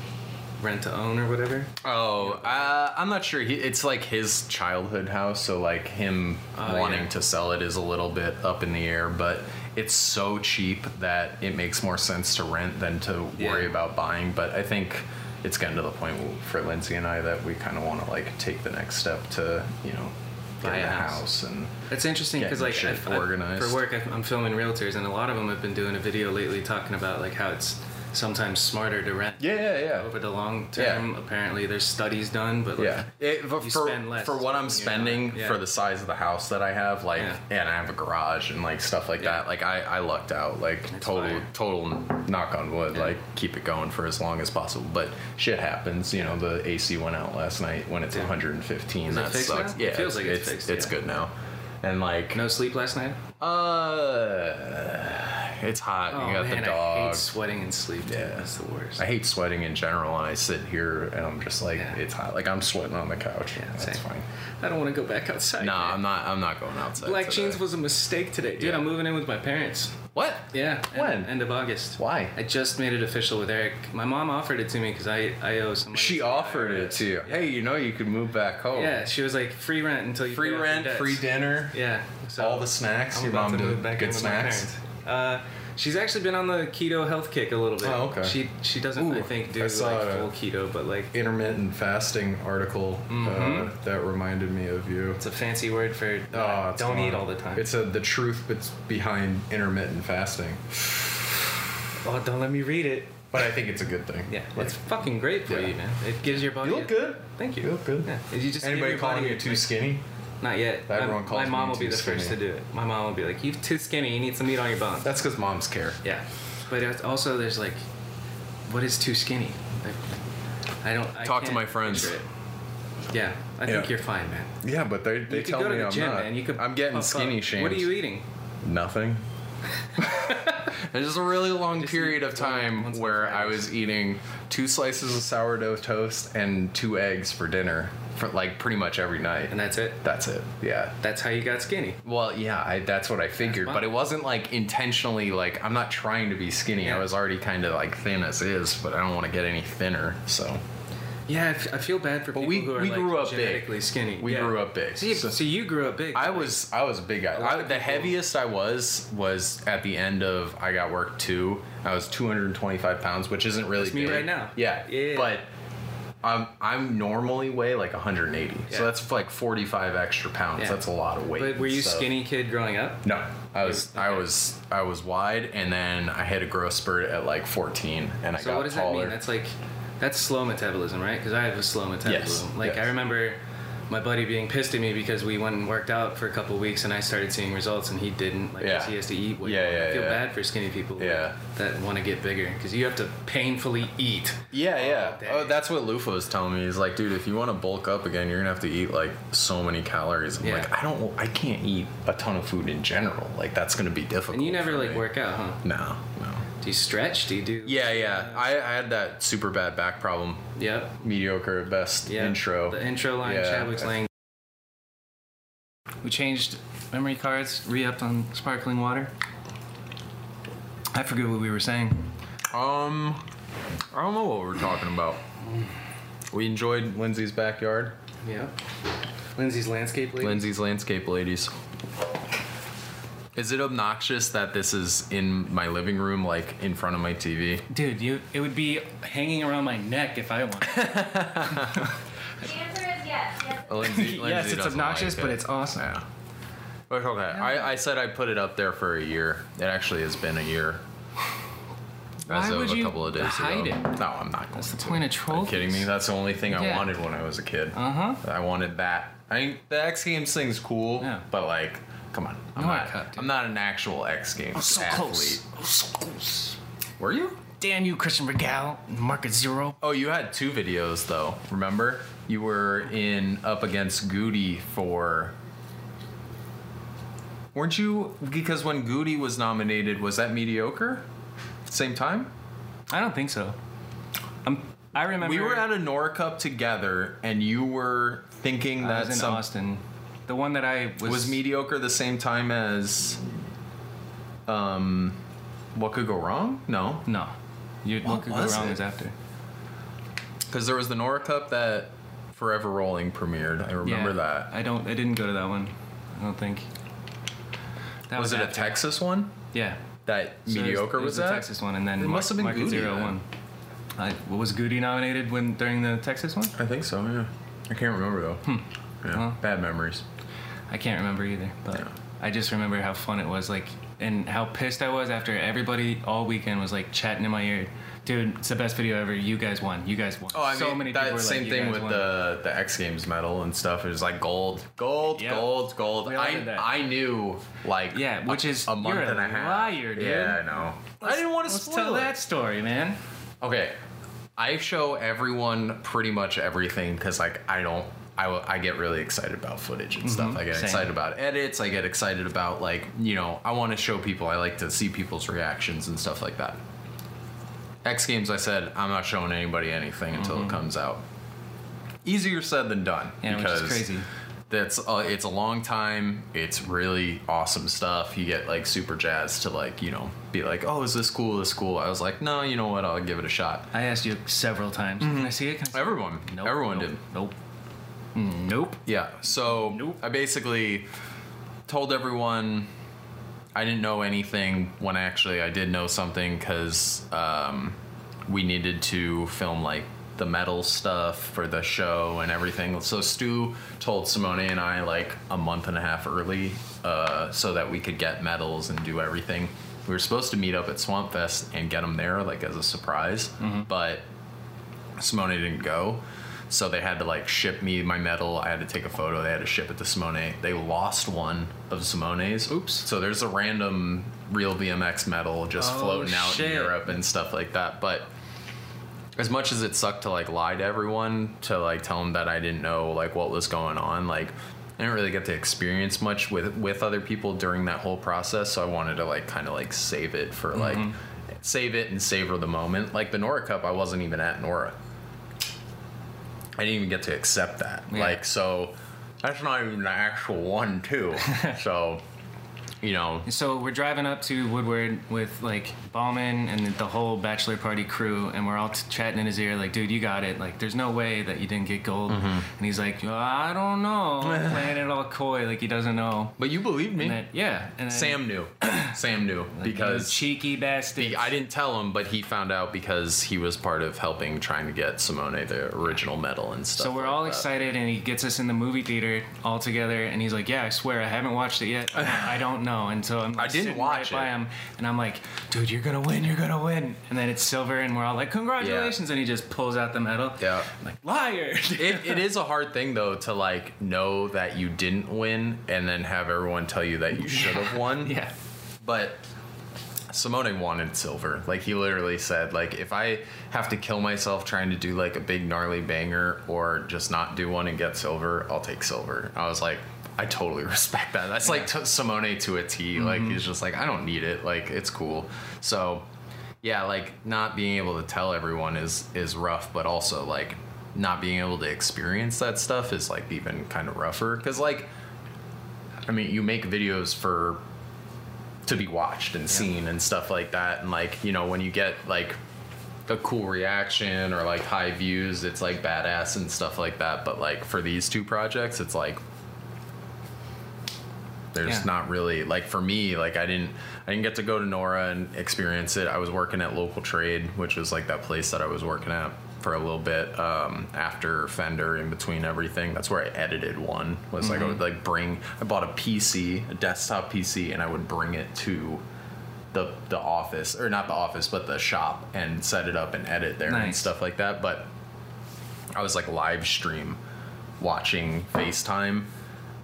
Speaker 1: rent to own or whatever?
Speaker 2: Oh, uh, I'm not sure. He, it's like his childhood house, so like him
Speaker 1: Oh,
Speaker 2: wanting
Speaker 1: yeah.
Speaker 2: to sell it is a little bit up in the air. But it's so cheap that it makes more sense to rent than to
Speaker 1: Yeah.
Speaker 2: worry about buying. But I think it's gotten to the point for Lindsay and I that we kind of want to like take the next step to you know
Speaker 1: Buy a house.
Speaker 2: house and
Speaker 1: It's interesting because like I- I- for work, I'm filming realtors, and a lot of them have been doing a video lately talking about like how it's sometimes smarter to rent.
Speaker 2: Yeah, yeah, yeah.
Speaker 1: Over the long
Speaker 2: Yeah.
Speaker 1: term, apparently there's studies done, but like,
Speaker 2: Yeah, it, for, for,
Speaker 1: spend less
Speaker 2: for what I'm spending
Speaker 1: yeah.
Speaker 2: for the size of the house that I have, like,
Speaker 1: Yeah.
Speaker 2: and I have a garage and like stuff like
Speaker 1: Yeah.
Speaker 2: that. Like, I, I lucked out. Like,
Speaker 1: That's
Speaker 2: total
Speaker 1: fire.
Speaker 2: total knock on wood.
Speaker 1: Yeah.
Speaker 2: Like, keep it going for as long as possible. But shit happens. You know, the AC went out last night when it's
Speaker 1: Yeah.
Speaker 2: 115.
Speaker 1: Is it
Speaker 2: that
Speaker 1: fixed
Speaker 2: sucks.
Speaker 1: now?
Speaker 2: Yeah,
Speaker 1: It feels like it's
Speaker 2: it's
Speaker 1: fixed,
Speaker 2: It's
Speaker 1: yeah.
Speaker 2: good now. And like,
Speaker 1: no sleep last night.
Speaker 2: uh, it's hot.
Speaker 1: Oh
Speaker 2: you got
Speaker 1: man,
Speaker 2: the
Speaker 1: I
Speaker 2: dog.
Speaker 1: hate sweating and sleep.
Speaker 2: Yeah.
Speaker 1: That's the worst.
Speaker 2: I hate sweating in general, and I sit here and I'm just like,
Speaker 1: Yeah.
Speaker 2: it's hot. Like I'm sweating on the couch.
Speaker 1: Yeah,
Speaker 2: That's
Speaker 1: same.
Speaker 2: fine.
Speaker 1: I don't want to go back outside.
Speaker 2: No,
Speaker 1: man.
Speaker 2: I'm not. I'm not going outside.
Speaker 1: Black
Speaker 2: today.
Speaker 1: jeans was a mistake today, dude.
Speaker 2: Yeah.
Speaker 1: I'm moving in with my parents.
Speaker 2: what?
Speaker 1: Yeah. end-
Speaker 2: When?
Speaker 1: End of August.
Speaker 2: Why?
Speaker 1: I just made it official with Eric. My mom offered it to me because I I owe some.
Speaker 2: She offered it to you. Hey, you know you could move back home.
Speaker 1: Yeah, she was like free rent until you
Speaker 2: Free
Speaker 1: pay off your
Speaker 2: rent,
Speaker 1: debts."
Speaker 2: free dinner,
Speaker 1: Yeah. So
Speaker 2: all the snacks.
Speaker 1: I'm
Speaker 2: Your
Speaker 1: about
Speaker 2: mom
Speaker 1: to move back
Speaker 2: good
Speaker 1: in with my
Speaker 2: snacks.
Speaker 1: parents. Uh, she's actually been on the keto health kick a little bit.
Speaker 2: Oh, okay.
Speaker 1: She she doesn't I think do
Speaker 2: I
Speaker 1: like full keto, but like
Speaker 2: Intermittent fasting article uh,
Speaker 1: Mhm.
Speaker 2: that reminded me of you.
Speaker 1: it's a fancy word for
Speaker 2: Oh,
Speaker 1: don't
Speaker 2: fun.
Speaker 1: eat all the time.
Speaker 2: It's a, the truth behind intermittent fasting,
Speaker 1: oh, don't let me read it.
Speaker 2: but I think it's a good thing.
Speaker 1: Yeah,
Speaker 2: Like,
Speaker 1: it's fucking great for
Speaker 2: Yeah.
Speaker 1: you, man. It gives your body.
Speaker 2: you look
Speaker 1: a-
Speaker 2: good.
Speaker 1: Thank you.
Speaker 2: You look good.
Speaker 1: Yeah. You just
Speaker 2: Anybody calling you too skinny?
Speaker 1: Not yet.
Speaker 2: Everyone
Speaker 1: my,
Speaker 2: calls
Speaker 1: my mom will be the first to do it. My mom will be like, "You're too skinny. You need some meat on your bones."
Speaker 2: That's because moms care.
Speaker 1: Yeah, but it's also there's like, what is too skinny? Like, I don't. I
Speaker 2: Talk to my friends.
Speaker 1: Yeah, I think you're fine, man.
Speaker 2: Yeah, but they,
Speaker 1: You
Speaker 2: they
Speaker 1: could
Speaker 2: tell me
Speaker 1: the
Speaker 2: I'm
Speaker 1: gym,
Speaker 2: not.
Speaker 1: man. You could.
Speaker 2: I'm getting skinny shamed.
Speaker 1: What are you eating?
Speaker 2: Nothing. There's a really long
Speaker 1: Just
Speaker 2: period of time where I was eating two slices of sourdough toast and two eggs for dinner, for like pretty much every night.
Speaker 1: And that's it.
Speaker 2: That's it. Yeah.
Speaker 1: That's how you got skinny.
Speaker 2: Well, yeah, I, that's what I figured, but it wasn't like intentionally like I'm not trying to be skinny.
Speaker 1: Yeah.
Speaker 2: I was already kind of like thin as is, but I don't want to get any thinner. So
Speaker 1: Yeah, I f- I feel bad for
Speaker 2: But
Speaker 1: people
Speaker 2: we-
Speaker 1: who are
Speaker 2: we
Speaker 1: like
Speaker 2: grew up big.
Speaker 1: genetically skinny.
Speaker 2: we
Speaker 1: Yeah.
Speaker 2: grew up big.
Speaker 1: See,
Speaker 2: So-
Speaker 1: so you grew up big.
Speaker 2: I
Speaker 1: like-
Speaker 2: was I was a big guy.
Speaker 1: A
Speaker 2: I, the
Speaker 1: people-
Speaker 2: heaviest I was was at the end of I got work two. I was 225 pounds, which isn't really
Speaker 1: That's me right now.
Speaker 2: Yeah,
Speaker 1: Yeah.
Speaker 2: But I'm I'm normally weigh like 180,
Speaker 1: Yeah.
Speaker 2: so that's like 45 extra pounds.
Speaker 1: Yeah.
Speaker 2: That's a lot of weight.
Speaker 1: But were you
Speaker 2: so-
Speaker 1: skinny kid growing up?
Speaker 2: No, I was I was I was wide, and then I hit a growth spurt at like 14, and I
Speaker 1: So
Speaker 2: got taller.
Speaker 1: So what does
Speaker 2: taller.
Speaker 1: that mean? That's like that's slow metabolism, right? Because I have a slow metabolism. Yes. like
Speaker 2: yes.
Speaker 1: I remember my buddy being pissed at me because we went and worked out for a couple of weeks and I started seeing results and he didn't. Like,
Speaker 2: Yeah.
Speaker 1: he has to eat. Way
Speaker 2: Yeah, yeah,
Speaker 1: I feel
Speaker 2: yeah.
Speaker 1: bad for skinny people.
Speaker 2: Yeah.
Speaker 1: that want to get bigger because you have to painfully eat.
Speaker 2: Yeah, oh, yeah.
Speaker 1: day.
Speaker 2: Oh, that's what Lufa was telling me. He's like, dude, if you want to bulk up again, you're gonna have to eat like so many calories. I'm
Speaker 1: Yeah.
Speaker 2: like, I don't, I can't eat a ton of food in general. Like that's gonna be difficult.
Speaker 1: And you never like
Speaker 2: me.
Speaker 1: work out, huh?
Speaker 2: No, no.
Speaker 1: Do you stretch? Do you do?
Speaker 2: Yeah, yeah. I, I had that super bad back problem.
Speaker 1: Yep.
Speaker 2: Mediocre at best.
Speaker 1: Yeah.
Speaker 2: Intro.
Speaker 1: The intro line.
Speaker 2: Yeah.
Speaker 1: Chadwick's laying. We changed memory cards, re-upped on sparkling water. I forget what we were saying.
Speaker 2: Um, I don't know what we're talking about. We enjoyed Lindsay's backyard.
Speaker 1: Yeah. Lindsay's landscape lady.
Speaker 2: Lindsay's landscape ladies. Is it obnoxious that this is in my living room, like in front of my TV?
Speaker 1: Dude, you it would be hanging around my neck if I wanted.
Speaker 3: The answer is yes. yes.
Speaker 2: Lindsay,
Speaker 1: yes, it's obnoxious,
Speaker 2: like
Speaker 1: but it's awesome.
Speaker 2: Yeah. But okay. I, I said I put it up there for a year. It actually has been a year.
Speaker 1: Why
Speaker 2: As of
Speaker 1: would
Speaker 2: a
Speaker 1: you
Speaker 2: couple of days
Speaker 1: hide
Speaker 2: ago.
Speaker 1: it?
Speaker 2: No, I'm not going
Speaker 1: That's the
Speaker 2: to.
Speaker 1: point of
Speaker 2: Are you kidding me? That's the only thing I wanted when I was a kid.
Speaker 1: Uh huh.
Speaker 2: I wanted that. I mean, the X Games thing's cool,
Speaker 1: Yeah.
Speaker 2: but like, come on. I'm
Speaker 1: No,
Speaker 2: not.
Speaker 1: cut.
Speaker 2: I'm not an actual X Games
Speaker 1: So
Speaker 2: athlete.
Speaker 1: close. Oh, so close.
Speaker 2: Were you?
Speaker 1: Damn you, Christian Regal, Market Zero.
Speaker 2: Oh, you had two videos though. Remember? You were in up against Goody for. Weren't you? Because when Goody was nominated, was that mediocre? Same time?
Speaker 1: I don't think so. Um, I remember
Speaker 2: We were at a Nora Cup together, and you were thinking
Speaker 1: I
Speaker 2: that
Speaker 1: was in
Speaker 2: some
Speaker 1: Austin. The one that I was
Speaker 2: was mediocre the same time as. Um, what could go wrong? No,
Speaker 1: No, you, what,
Speaker 2: What
Speaker 1: could
Speaker 2: was
Speaker 1: go wrong
Speaker 2: it?
Speaker 1: is after.
Speaker 2: because there was the Nora Cup that Forever Rolling premiered. I remember
Speaker 1: Yeah,
Speaker 2: that.
Speaker 1: I don't. I didn't go to that one. I don't think. That
Speaker 2: Was, it a. Texas one?
Speaker 1: Yeah.
Speaker 2: That
Speaker 1: So it
Speaker 2: mediocre
Speaker 1: it
Speaker 2: was,
Speaker 1: the
Speaker 2: that?
Speaker 1: Texas one, and then
Speaker 2: It
Speaker 1: Mar-
Speaker 2: must have been
Speaker 1: Market
Speaker 2: Goody
Speaker 1: Zero
Speaker 2: then.
Speaker 1: one. I, what was Goody nominated when during the Texas one?
Speaker 2: I think so. Yeah, I can't remember though. Hmm. Yeah,
Speaker 1: Well.
Speaker 2: bad memories.
Speaker 1: I can't remember either. But
Speaker 2: Yeah.
Speaker 1: I just remember how fun it was, like, and how pissed I was after everybody all weekend was like chatting in my ear. Dude, it's the best video ever. You guys won. You guys won.
Speaker 2: Oh, I
Speaker 1: so
Speaker 2: mean,
Speaker 1: many
Speaker 2: that
Speaker 1: people were
Speaker 2: same
Speaker 1: like,
Speaker 2: thing with
Speaker 1: won."
Speaker 2: the the X Games medal and stuff. It was like gold, gold,
Speaker 1: Yep.
Speaker 2: gold, gold. I. I knew like
Speaker 1: Yeah, which
Speaker 2: a,
Speaker 1: is-
Speaker 2: a month
Speaker 1: you're a
Speaker 2: and a half.
Speaker 1: liar, dude.
Speaker 2: Yeah, I know. I didn't want to
Speaker 1: Let's
Speaker 2: spoil
Speaker 1: tell
Speaker 2: it.
Speaker 1: that story, man.
Speaker 2: Okay, I show everyone pretty much everything because like I don't. I, get really excited about footage and stuff. I get
Speaker 1: same.
Speaker 2: excited about edits. I get excited about like you know I want to show people. I like to see people's reactions and stuff like that. X Games, I said I'm not showing anybody anything until it comes out. Easier said than done
Speaker 1: Yeah, which is crazy.
Speaker 2: That's uh, it's a long time. It's really awesome stuff. You get like super jazzed to like you know be like, oh, is this cool? This cool? I was like, no, you know what? I'll give it a shot.
Speaker 1: I asked you several times. Can I see it? Can I see it?
Speaker 2: Everyone,
Speaker 1: Nope,
Speaker 2: everyone
Speaker 1: nope,
Speaker 2: did.
Speaker 1: Nope. Nope.
Speaker 2: Yeah. So
Speaker 1: Nope.
Speaker 2: I basically told everyone I didn't know anything when actually I did know something because um, we needed to film like the metal stuff for the show and everything. So Stu told Simone and I like a month and a half early uh, so that we could get medals and do everything. We were supposed to meet up at Swamp Fest and get them there like as a surprise, but Simone didn't go. So they had to like ship me my medal. I had to take a photo. They had to ship it to Simone. They lost one of Simone's.
Speaker 1: Oops.
Speaker 2: So there's a random real BMX medal just
Speaker 1: Oh,
Speaker 2: floating out
Speaker 1: shit.
Speaker 2: in Europe and stuff like that. But as much as it sucked to like lie to everyone to like tell them that I didn't know like what was going on, like I didn't really get to experience much with with other people during that whole process. So I wanted to like kind of like save it for like
Speaker 1: Mm-hmm.
Speaker 2: save it and savor the moment. Like the Nora Cup, I wasn't even at Nora. I didn't even get to accept that.
Speaker 1: Yeah.
Speaker 2: Like so, that's not even the actual one too. so, you know,
Speaker 1: So we're driving up to Woodward with like Ballman and the whole bachelor party crew, and we're all t- chatting in his ear, like, "Dude, you got it. Like, there's no way that you didn't get gold."
Speaker 2: Mm-hmm.
Speaker 1: And he's like, "Well, "I don't know," playing it all coy, like he doesn't know.
Speaker 2: but you believed me.
Speaker 1: And then, yeah, and then,
Speaker 2: Sam knew. Sam knew
Speaker 1: you
Speaker 2: because
Speaker 1: cheeky bastard.
Speaker 2: He, I didn't tell him, but he found out because he was part of helping trying to get Simone the original medal and stuff.
Speaker 1: So we're
Speaker 2: like
Speaker 1: all
Speaker 2: that.
Speaker 1: excited, and he gets us in the movie theater all together, and he's like, "Yeah, I swear, I haven't watched it yet. I don't know." And so I'm like,
Speaker 2: I didn't watch
Speaker 1: right by
Speaker 2: it.
Speaker 1: him, and I'm like, "Dude, you're gonna win, you're gonna win." And then it's silver, and we're all like, "Congratulations!" And he just pulls out the medal.
Speaker 2: Yeah.
Speaker 1: I'm like liar.
Speaker 2: It, it is a hard thing though to like know that you didn't win and then have everyone tell you that you should have won.
Speaker 1: yeah.
Speaker 2: But Simone wanted silver. Like he literally said, like if I have to kill myself trying to do like a big gnarly banger or just not do one and get silver, I'll take silver. I was like, I totally respect that. That's like t- Simone to a T. Mm-hmm. Like he's just like, I don't need it. Like it's cool. So yeah, like not being able to tell everyone is is rough, but also like not being able to experience that stuff is like even kind of rougher because like I mean, you make videos for to be watched and seen and stuff like that. And like, you know, when you get like a cool reaction or like high views, it's like badass and stuff like that. But like for these two projects, it's like there's
Speaker 1: Yeah.
Speaker 2: not really like for me, like I didn't I didn't get to go to Nora and experience it. I was working at local trade, which was like that place that I was working at for a little bit um, after Fender in between everything. That's where I edited one. Was like I would like bring I bought a PC, a desktop PC, and I would bring it to the the office or not the office, but the shop and set it up and edit there and stuff like that. But I was like live stream watching FaceTime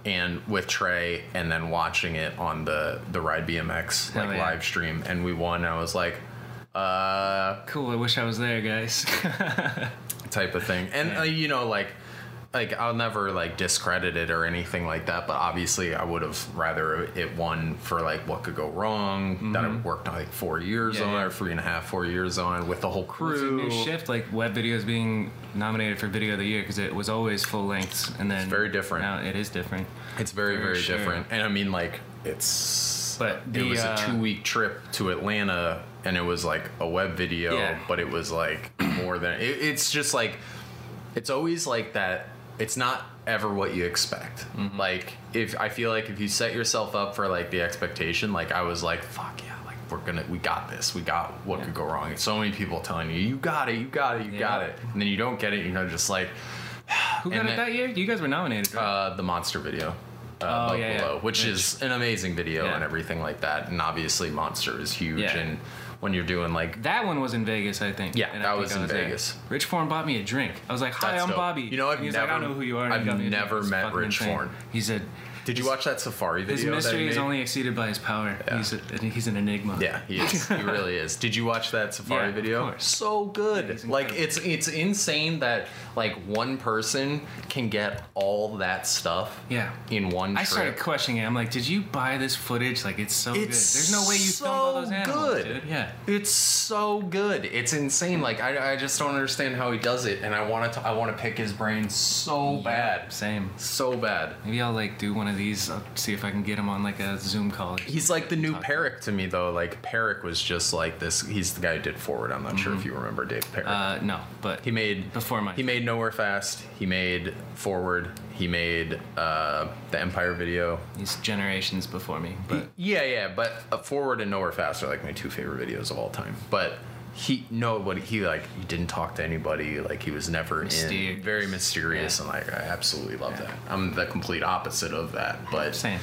Speaker 2: and with Trey and then watching it on the the Ride BMX like
Speaker 1: yeah.
Speaker 2: live stream and we won. I was like, uh
Speaker 1: Cool. I wish I was there, guys.
Speaker 2: type of thing. And
Speaker 1: Yeah.
Speaker 2: uh, you know, like, like I'll never like discredit it or anything like that. But obviously, I would have rather it won for like what could go wrong that I worked like four years
Speaker 1: Mm-hmm. Yeah,
Speaker 2: on
Speaker 1: yeah.
Speaker 2: or three and a half, four years on with the whole
Speaker 1: It's a
Speaker 2: crew.
Speaker 1: new shift, like web videos being nominated for video of the year because it was always full length, and then
Speaker 2: very different.
Speaker 1: Now it is different.
Speaker 2: It's very,
Speaker 1: For
Speaker 2: very
Speaker 1: sure.
Speaker 2: different. And I mean, like, it's.
Speaker 1: But the, it
Speaker 2: was a
Speaker 1: uh,
Speaker 2: two week trip to Atlanta, and it was like a web video,
Speaker 1: Yeah.
Speaker 2: but it was like more than. It, it's just like. It's always like that. It's not ever what you expect.
Speaker 1: Mm-hmm.
Speaker 2: Like, if I feel like if you set yourself up for like the expectation, like I was like, fuck yeah, like we're gonna, we got this, we got what could go wrong. And so many people telling you, you got it, you got it, you got it. And then you don't get it, you know, just like,
Speaker 1: Who got
Speaker 2: then-
Speaker 1: it that year? You guys were nominated, right?
Speaker 2: uh, the monster video. uh,
Speaker 1: Oh, yeah, yeah.
Speaker 2: Below, which
Speaker 1: Which-
Speaker 2: is an amazing video
Speaker 1: Yeah.
Speaker 2: and everything like that. And obviously, Monster is huge.
Speaker 1: Yeah.
Speaker 2: And when you're doing like
Speaker 1: That one was in Vegas, I think.
Speaker 2: Yeah,
Speaker 1: And
Speaker 2: that was in
Speaker 1: there.
Speaker 2: Vegas.
Speaker 1: Rich Forne bought me a drink. I was like, "Hi,
Speaker 2: That's
Speaker 1: I'm
Speaker 2: dope.
Speaker 1: Bobby."
Speaker 2: You know, I've
Speaker 1: And he's
Speaker 2: never-
Speaker 1: like, "I don't know who you are."
Speaker 2: I've never met Rich. Forne.
Speaker 1: He said,
Speaker 2: Did you watch that Safari video?
Speaker 1: "His
Speaker 2: that he
Speaker 1: mystery is only exceeded by his power.
Speaker 2: Yeah.
Speaker 1: He's a, he's an enigma."
Speaker 2: Yeah, he is. he really is. Did you watch that Safari
Speaker 1: Yeah,
Speaker 2: video? So good.
Speaker 1: Yeah,
Speaker 2: like it's it's insane that like one person can get all that stuff
Speaker 1: Yeah.
Speaker 2: in one
Speaker 1: I
Speaker 2: trip.
Speaker 1: started questioning it. I'm like, "Did you buy this footage? Like, it's so good. There's no way you
Speaker 2: so
Speaker 1: filmed all those animals,
Speaker 2: good.
Speaker 1: dude." Yeah.
Speaker 2: It's so good. It's insane. Like I, I just don't understand how he does it, and I want to I want to pick his brain so bad,
Speaker 1: Same.
Speaker 2: so bad.
Speaker 1: Maybe I'll like do one of these. I'll see if I can get him on like a Zoom call.
Speaker 2: He's like the new. Parrick to me though. Like Parrick was just like this. He's the guy who did Forward. I'm not sure if you remember Dave Parrick.
Speaker 1: Uh, no, but
Speaker 2: He made
Speaker 1: Before my
Speaker 2: He made Nowhere Fast. He made Forward. He made uh, the Empire video.
Speaker 1: he's generations before me. But
Speaker 2: Yeah, yeah, but uh, Forward and Nowhere Fast are like my two favorite videos of all time. But he nobody he like he didn't talk to anybody. Like he was never in very mysterious
Speaker 1: Yeah.
Speaker 2: and like I absolutely love
Speaker 1: Yeah.
Speaker 2: that. I'm the complete opposite of that. But
Speaker 1: Same.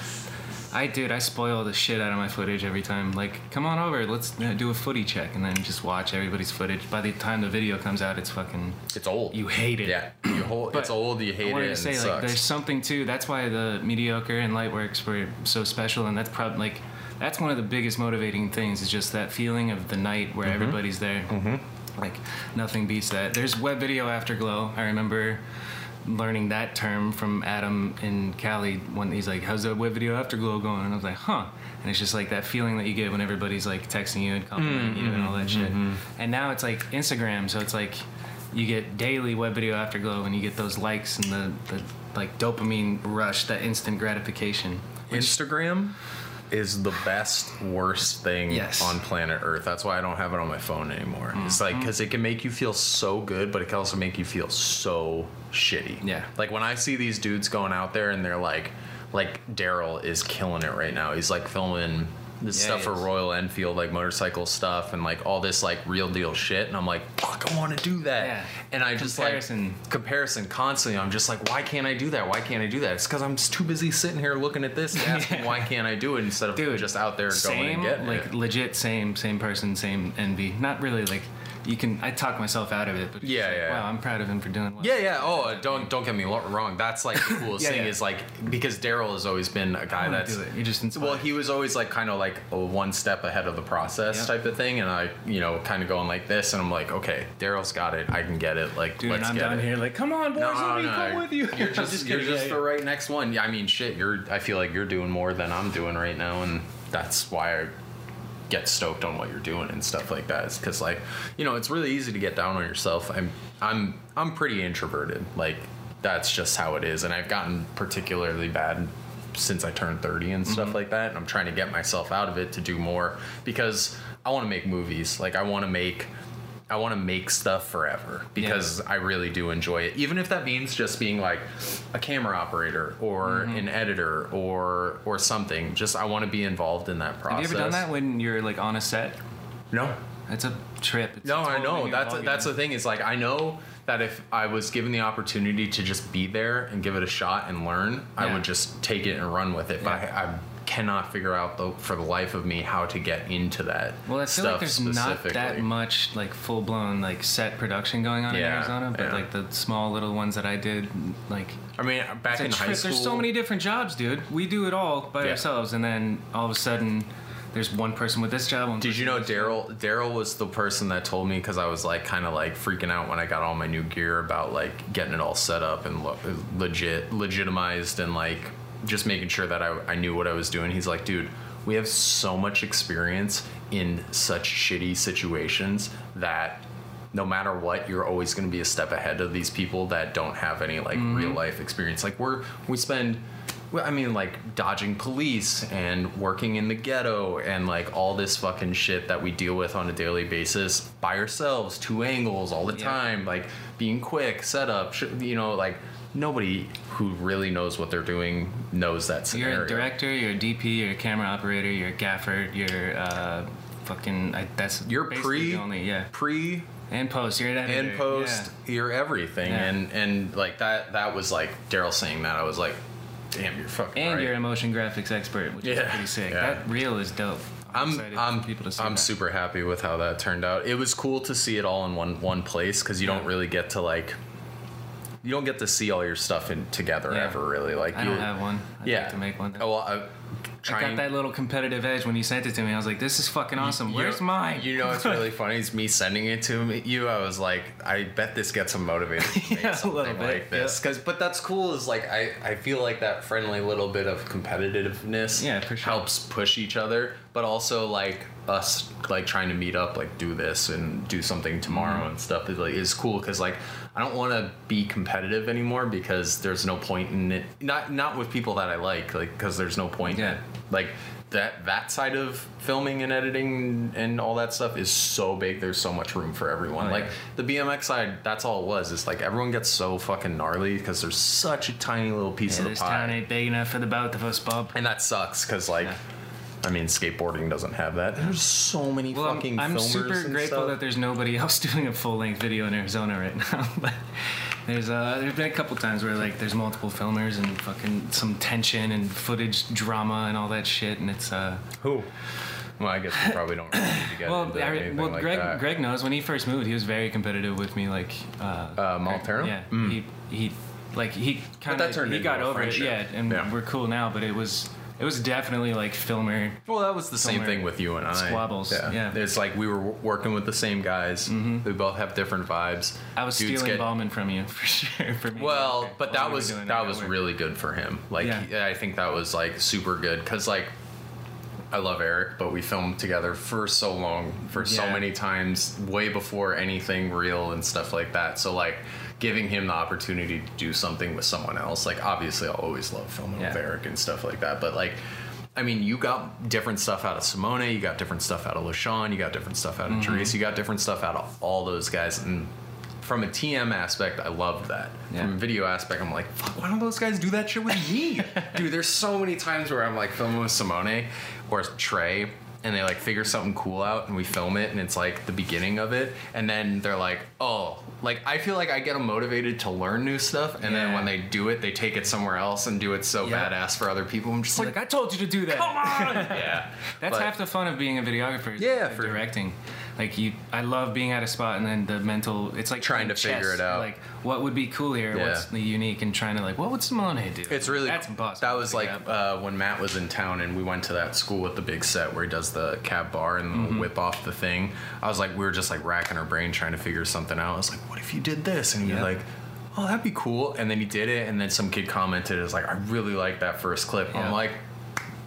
Speaker 1: I dude, I spoil the shit out of my footage every time. Like, come on over, let's do a footy check, and then just watch everybody's footage. By the time the video comes out, it's fucking.
Speaker 2: it's old.
Speaker 1: You hate it.
Speaker 2: yeah, you hold, it's old. You hate it.
Speaker 1: I
Speaker 2: it.
Speaker 1: wanted to say like,
Speaker 2: sucks.
Speaker 1: there's something too. That's why the mediocre and Lightworks were so special, and that's probably like, that's one of the biggest motivating things. Is just that feeling of the night where
Speaker 2: Mm-hmm.
Speaker 1: everybody's there. Mm-hmm. Like, nothing beats that. There's web video afterglow. I remember learning that term from Adam in Cali when he's like, "How's the web video afterglow going?" And I was like, "Huh." And it's just like that feeling that you get when everybody's like texting you and complimenting mm-hmm. you and all that shit. Mm-hmm. And now it's like Instagram, so it's like you get daily web video afterglow and you get those likes and the, the like dopamine rush, that instant gratification.
Speaker 2: Instagram is the best worst thing
Speaker 1: Yes.
Speaker 2: on planet Earth. That's why I don't have it on my phone anymore. It's like
Speaker 1: Mm-hmm.
Speaker 2: because it can make you feel so good, but it can also make you feel so shitty.
Speaker 1: Yeah.
Speaker 2: Like when I see these dudes going out there and they're like, like Daryl is killing it right now. He's like filming this
Speaker 1: Yeah,
Speaker 2: stuff for. Royal Enfield, like motorcycle stuff, and like all this like real deal shit. And I'm like, fuck, I want to do that.
Speaker 1: Yeah.
Speaker 2: And I just
Speaker 1: Comparison.
Speaker 2: like comparison constantly. I'm just like, why can't I do that? Why can't I do that? It's because I'm just too busy sitting here looking at this and asking
Speaker 1: Yeah.
Speaker 2: why can't I do it instead of
Speaker 1: Dude,
Speaker 2: just out there going and getting
Speaker 1: like
Speaker 2: it.
Speaker 1: legit same, same person, same envy. Not really like you can. I talk myself out of it, but
Speaker 2: Yeah,
Speaker 1: like,
Speaker 2: yeah.
Speaker 1: Wow, I'm proud of him for doing well.
Speaker 2: Yeah, yeah. Oh, don't don't get me wrong. That's like the coolest
Speaker 1: Yeah,
Speaker 2: thing
Speaker 1: yeah.
Speaker 2: is like because Daryl has always been a guy that's
Speaker 1: do it. You're just inspired.
Speaker 2: well, he was always like kind of like a one step ahead of the process
Speaker 1: Yeah.
Speaker 2: type of thing, and I you know kind of going like this, and I'm like, okay, Daryl's got it. I can get it. Like,
Speaker 1: Dude,
Speaker 2: let's
Speaker 1: I'm
Speaker 2: get
Speaker 1: down
Speaker 2: it.
Speaker 1: here like, come on, boys, let me come with you.
Speaker 2: You're
Speaker 1: I'm
Speaker 2: just, you're just the right next one. Yeah, I mean, shit. You're. I feel like you're doing more than I'm doing right now, and that's why I get stoked on what you're doing and stuff like that. Is because like, you know, it's really easy to get down on yourself. I'm, I'm, I'm pretty introverted. Like, that's just how it is, and I've gotten particularly bad since I turned 30 and stuff
Speaker 1: Mm-hmm.
Speaker 2: like that. And I'm trying to get myself out of it to do more because I want to make movies. Like, I want to make. I want to make stuff forever because I really do enjoy it. Even if that means just being like a camera operator or
Speaker 1: Mm-hmm.
Speaker 2: an editor or or something. Just I want to be involved in that process.
Speaker 1: Have you ever done that when you're like on a set?
Speaker 2: No.
Speaker 1: It's a trip. It's
Speaker 2: No,
Speaker 1: a
Speaker 2: I
Speaker 1: totally
Speaker 2: know. That's
Speaker 1: ballgame.
Speaker 2: that's the thing is like I know that if I was given the opportunity to just be there and give it a shot and learn, I would just take it and run with it. But
Speaker 1: Yeah.
Speaker 2: I, I cannot figure out though for the life of me how to get into that.
Speaker 1: Well, I feel
Speaker 2: stuff
Speaker 1: like there's not that much like full blown like set production going on in Arizona, but
Speaker 2: yeah.
Speaker 1: like the small little ones that I did, like
Speaker 2: I mean, back in high
Speaker 1: trip.
Speaker 2: school,
Speaker 1: There's so many different jobs, dude. We do it all by
Speaker 2: Yeah.
Speaker 1: ourselves, and then all of a sudden, there's one person with this job.
Speaker 2: Did you know
Speaker 1: with this job.
Speaker 2: Daryl? Daryl was the person that told me because I was like kind of like freaking out when I got all my new gear about like getting it all set up and lo- legit, legitimized, and like just making sure that I, I knew what I was doing. He's like, dude, we have so much experience in such shitty situations that no matter what, you're always going to be a step ahead of these people that don't have any like mm-hmm. real life experience. Like we're we spend I mean, like dodging police and working in the ghetto and like all this fucking shit that we deal with on a daily basis by ourselves, two angles all the
Speaker 1: Yeah.
Speaker 2: time, like being quick, set up you know, like nobody who really knows what they're doing knows that scenario.
Speaker 1: You're a director, you're a DP, you're a camera operator, you're a gaffer, you're uh, fucking. I, that's
Speaker 2: You're pre,
Speaker 1: only yeah.
Speaker 2: pre
Speaker 1: And post, you're an editor.
Speaker 2: and post, you're everything,
Speaker 1: Yeah.
Speaker 2: and and like that. That was like Daryl saying that. I was like, damn, you're fucking
Speaker 1: and
Speaker 2: right.
Speaker 1: you're a motion graphics expert, which is
Speaker 2: Yeah,
Speaker 1: pretty sick.
Speaker 2: yeah.
Speaker 1: That reel is dope.
Speaker 2: I'm I'm
Speaker 1: people to see
Speaker 2: I'm super happy with how that turned out. It was cool to see it all in one one place because you don't really get to like you don't get to see all your stuff in together
Speaker 1: Yeah.
Speaker 2: ever really. Like
Speaker 1: I
Speaker 2: you,
Speaker 1: don't have one. I'd
Speaker 2: yeah
Speaker 1: like to make one.
Speaker 2: Oh, well, I,
Speaker 1: I got that little competitive edge when you sent it to me. I was like, "This is fucking awesome.
Speaker 2: You
Speaker 1: Where's mine?"
Speaker 2: You know what's really funny is me sending it to me, you. I was like, I bet this gets him motivated to make
Speaker 1: Yeah, a
Speaker 2: something
Speaker 1: little bit,
Speaker 2: like this. Cause, but that's cool. Is like I, I feel like that friendly little bit of competitiveness.
Speaker 1: Yeah, sure.
Speaker 2: Helps push each other, but also like us like trying to meet up, like do this and do something tomorrow
Speaker 1: Mm-hmm.
Speaker 2: and stuff is like is cool. Cause like I don't want to be competitive anymore because there's no point in it. Not not with people that I like, like because there's no point. in
Speaker 1: Yeah.
Speaker 2: it like that that side of filming and editing and all that stuff is so big there's so much room for everyone
Speaker 1: Oh,
Speaker 2: like
Speaker 1: yeah.
Speaker 2: the bmx side that's all it was it's like everyone gets so fucking gnarly because there's such a tiny little piece
Speaker 1: Yeah,
Speaker 2: of the pie
Speaker 1: town ain't big enough for the both of us, Bob.
Speaker 2: and that sucks because like
Speaker 1: Yeah.
Speaker 2: I mean skateboarding doesn't have that there's so many
Speaker 1: Well,
Speaker 2: fucking
Speaker 1: I'm, I'm super grateful
Speaker 2: stuff.
Speaker 1: that there's nobody else doing a full length video in Arizona right now. but there's uh, there's been a couple times where like there's multiple filmers and fucking some tension and footage drama and all that shit, and it's uh.
Speaker 2: who well i guess we probably don't really need to get
Speaker 1: Well,
Speaker 2: into
Speaker 1: I, well,
Speaker 2: like
Speaker 1: Greg
Speaker 2: that.
Speaker 1: Greg knows when he first moved, he was very competitive with me. Like, uh,
Speaker 2: Uh, Maltero?
Speaker 1: yeah,
Speaker 2: Mm.
Speaker 1: he he like he kind of he got over
Speaker 2: friendship.
Speaker 1: it, yeah, and
Speaker 2: Yeah.
Speaker 1: we're cool now. But it was it was definitely like filmer.
Speaker 2: Well, that was the same thing with you and I.
Speaker 1: squabbles, yeah.
Speaker 2: It's like we were working with the same guys. Mm-hmm. We both have different vibes.
Speaker 1: I was
Speaker 2: Dudes
Speaker 1: stealing
Speaker 2: get-
Speaker 1: Ballman from you for sure. For me,
Speaker 2: Well, but that was that was really good for him. Like
Speaker 1: Yeah.
Speaker 2: I think that was like super good because like I love Eric, but we filmed together for so long, for so many times, way before anything real and stuff like that. So like giving him the opportunity to do something with someone else, like obviously I'll always love filming with Eric and stuff like that. But like I mean, you got different stuff out of Simone, you got different stuff out of LaShawn, you got different stuff out of
Speaker 1: Mm-hmm.
Speaker 2: Therese, you got different stuff out of all those guys. And from a TM aspect, I loved that.
Speaker 1: Yeah.
Speaker 2: From a video aspect, I'm like, fuck, why don't those guys do that shit with me? Dude, there's so many times where I'm like filming with Simone or Trey. And they like figure something cool out, and we film it, and it's like the beginning of it, and then they're like, "Oh, like I feel like I get them motivated to learn new stuff, and then when they do it, they take it somewhere else and do it so
Speaker 1: Yeah.
Speaker 2: badass for other people. I'm just like,
Speaker 1: Like I told you to do that.
Speaker 2: come on, yeah.
Speaker 1: That's
Speaker 2: But-
Speaker 1: half the fun of being a videographer.
Speaker 2: Yeah, for-
Speaker 1: directing. Like you, I love being at a spot and then the mental. It's like
Speaker 2: Trying to figure it out.
Speaker 1: Like what would be cool here?
Speaker 2: Yeah.
Speaker 1: What's the unique? And trying to like, what would Simone do?
Speaker 2: It's really
Speaker 1: that's impossible.
Speaker 2: That was like uh, when Matt was in town and we went to that school with the big set where he does the cab bar and
Speaker 1: Mm-hmm.
Speaker 2: whip off the thing. I was like, we were just like racking our brain trying to figure something out. I was like, what if you did this? And he
Speaker 1: Yeah.
Speaker 2: was like, oh, that'd be cool. And then he did it, and then some kid commented, "Is like, I really like that first clip."
Speaker 1: Yeah.
Speaker 2: I'm like.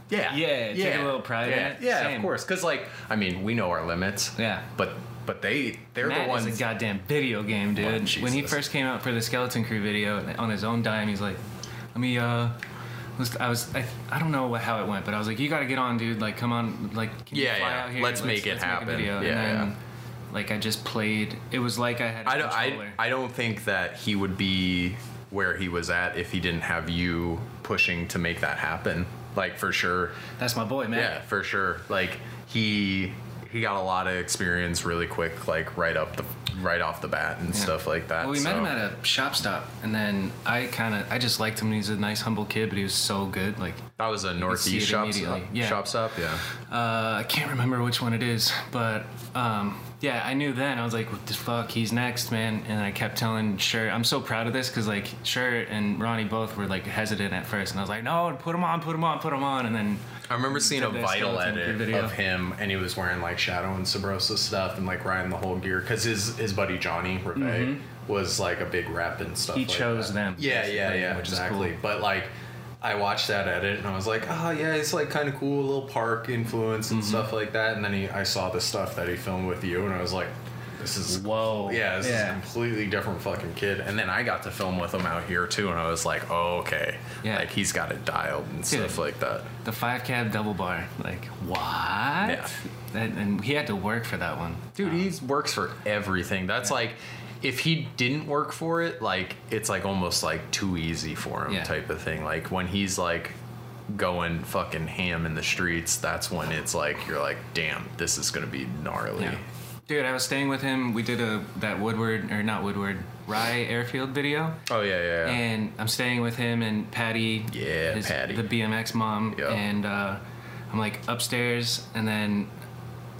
Speaker 2: Yeah,
Speaker 1: Yeah, take a little pride in
Speaker 2: yeah,
Speaker 1: it.
Speaker 2: Yeah,
Speaker 1: Same.
Speaker 2: of course. Because like, I mean, we know our limits.
Speaker 1: Yeah.
Speaker 2: But but they they're
Speaker 1: Matt
Speaker 2: the ones.
Speaker 1: is a goddamn video game, dude.
Speaker 2: Oh,
Speaker 1: when he first came out for the Skeleton Crew video on his own dime, he's like, "Let me." uh I was I, I don't know how it went, but I was like, "You got to get on, dude! Like, come on, like, can you
Speaker 2: Yeah,
Speaker 1: fly
Speaker 2: yeah.
Speaker 1: out here?
Speaker 2: Let's make it
Speaker 1: a
Speaker 2: happen.
Speaker 1: video."
Speaker 2: Yeah,
Speaker 1: then,
Speaker 2: yeah.
Speaker 1: like, I just played. It was like I had.
Speaker 2: I don't. I. I don't think that he would be where he was at if he didn't have you pushing to make that happen. Like for sure.
Speaker 1: That's my boy, man.
Speaker 2: Yeah, for sure. Like he he got a lot of experience really quick, like right up the right off the bat and
Speaker 1: Yeah.
Speaker 2: stuff like that.
Speaker 1: Well, we met him at a shop stop, and then I kind of I just liked him. He's a nice, humble kid, but he was so good. Like,
Speaker 2: that was a northeast shop stop.
Speaker 1: Yeah.
Speaker 2: Shop stop, yeah.
Speaker 1: uh, I can't remember which one it is, but um, yeah, I knew then. I was like, "What the fuck? He's next, man!" And I kept telling Shirt, "I'm so proud of this," because like Shirt and Ronnie both were like hesitant at first, and I was like, "No, put him on, put him on, put him on," and then
Speaker 2: I remember seeing a vital edit
Speaker 1: video.
Speaker 2: of him, and he was wearing like Shadow and Subrosa stuff, and like riding the whole gear, because his his buddy Johnny Reve was like a big rep and stuff.
Speaker 1: Mm-hmm. He
Speaker 2: like
Speaker 1: chose
Speaker 2: that.
Speaker 1: them,
Speaker 2: Yeah, yeah, yeah,
Speaker 1: which is
Speaker 2: exactly.
Speaker 1: cool.
Speaker 2: But like, I watched that edit, and I was like, oh yeah, it's like kind of cool, a little park influence
Speaker 1: Mm-hmm.
Speaker 2: and stuff like that. And then he, I saw the stuff that he filmed with you, and I was like. This is
Speaker 1: Whoa.
Speaker 2: Yeah, this
Speaker 1: Yeah.
Speaker 2: is a completely different fucking kid. And then I got to film with him out here too, and I was like, oh okay,
Speaker 1: Yeah.
Speaker 2: like he's got it dialed and stuff like that.
Speaker 1: the five cab double bar. Like what?
Speaker 2: Yeah.
Speaker 1: That, and he had to work for that one,
Speaker 2: Dude, he works for everything. That's like, if he didn't work for it, like it's like almost like too easy for him,
Speaker 1: Yeah.
Speaker 2: type of thing. Like when he's like going fucking ham in the streets, that's when it's like you're like, damn, this is gonna be gnarly.
Speaker 1: Yeah. Dude, I was staying with him. We did a that Woodward or not Woodward Rye Airfield video,
Speaker 2: Oh yeah, yeah. yeah.
Speaker 1: and I'm staying with him and Patty.
Speaker 2: Yeah,
Speaker 1: his-
Speaker 2: Patty.
Speaker 1: the BMX mom,
Speaker 2: Yeah.
Speaker 1: and uh, I'm like upstairs, and then.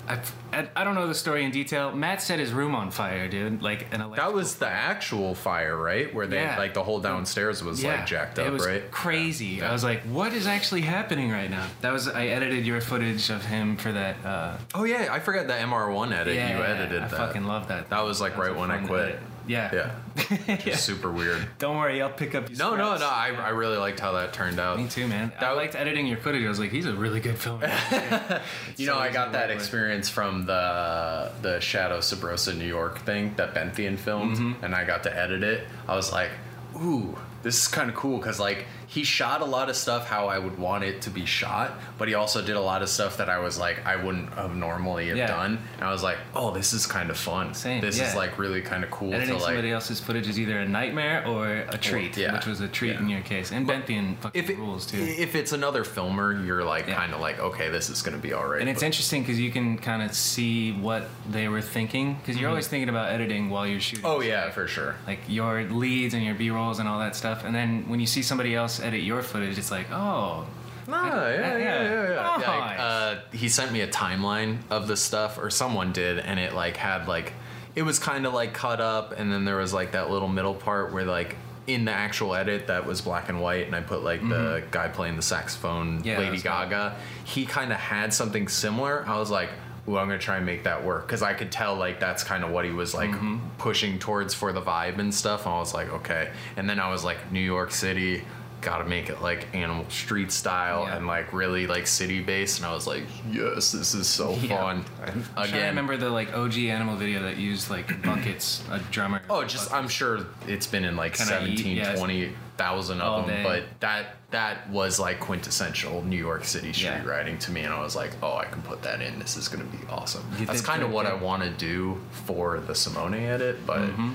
Speaker 1: I, I, don't know the story in detail. Matt set his room on fire, dude. Like an
Speaker 2: that was the actual fire, right? Where they
Speaker 1: Yeah.
Speaker 2: like the whole downstairs was like jacked up,
Speaker 1: it was
Speaker 2: right?
Speaker 1: Crazy.
Speaker 2: Yeah.
Speaker 1: I was like, "What is actually happening right now?" That was I edited your footage of him for that. Uh,
Speaker 2: Oh yeah, I forgot the MR1 edit.
Speaker 1: yeah,
Speaker 2: you edited
Speaker 1: I
Speaker 2: that.
Speaker 1: fucking love that.
Speaker 2: That was, like,
Speaker 1: That
Speaker 2: right
Speaker 1: a
Speaker 2: when I quit.
Speaker 1: edit. Yeah.
Speaker 2: Yeah, just super weird.
Speaker 1: Don't worry, I'll pick up. Your
Speaker 2: No, no,
Speaker 1: scraps.
Speaker 2: no. I, I really liked how that turned out.
Speaker 1: Me too, man. I
Speaker 2: That-
Speaker 1: liked editing your footage. I was like, he's a really good filmer.
Speaker 2: You know, I got that
Speaker 1: work with.
Speaker 2: experience from the the Shadow Subrosa New York thing that Benthian filmed,
Speaker 1: Mm-hmm.
Speaker 2: and I got to edit it. I was like, ooh, this is kind of cool because like he shot a lot of stuff how I would want it to be shot, but he also did a lot of stuff that I was like I wouldn't have normally have
Speaker 1: Yeah.
Speaker 2: done, and I was like, oh, this is kind of fun.
Speaker 1: Same,
Speaker 2: This is like really kind of cool
Speaker 1: Editing
Speaker 2: to like.
Speaker 1: somebody else's footage is either a nightmare or a treat,
Speaker 2: yeah.
Speaker 1: which was a treat
Speaker 2: Yeah.
Speaker 1: in your case. And Benthian fucking
Speaker 2: if it,
Speaker 1: rules too.
Speaker 2: if it's another filmer, you're like
Speaker 1: Yeah.
Speaker 2: kind of like, okay, this is gonna be all right.
Speaker 1: And it's
Speaker 2: but-
Speaker 1: interesting because you can kind of see what they were thinking because you're mm-hmm. always thinking about editing while you're shooting.
Speaker 2: oh yeah, for sure.
Speaker 1: like your leads and your B rolls and all that stuff. And then when you see somebody else edit your footage, it's like, oh,
Speaker 2: No, yeah, yeah, yeah, yeah. yeah.
Speaker 1: Nice.
Speaker 2: Like, uh, he sent me a timeline of the stuff, or someone did, and it like had like, it was kind of like cut up, and then there was like that little middle part where like in the actual edit that was black and white, and I put like the guy playing the saxophone,
Speaker 1: Mm-hmm. Yeah,
Speaker 2: Lady. Gaga. He kind of had something similar. I was like. Ooh, I'm gonna try and make that work because I could tell like that's kind of what he was like
Speaker 1: Mm-hmm.
Speaker 2: pushing towards for the vibe and stuff. And I was like, okay. And then I was like, New York City, gotta make it like animal street style
Speaker 1: Yeah.
Speaker 2: and like really like city based and i was like yes this is so
Speaker 1: Yeah.
Speaker 2: fun
Speaker 1: I'm to
Speaker 2: again
Speaker 1: remember the like OG animal video that used like buckets, a drummer.
Speaker 2: oh just i'm sure it's been in like
Speaker 1: Kinda
Speaker 2: 17
Speaker 1: yeah.
Speaker 2: 20,000 of them
Speaker 1: day.
Speaker 2: but that that was like quintessential new york city street
Speaker 1: Yeah.
Speaker 2: riding to me and i was like oh i can put that in this is gonna be awesome
Speaker 1: You
Speaker 2: that's kind of what i want to do for the simone edit but
Speaker 1: Mm-hmm.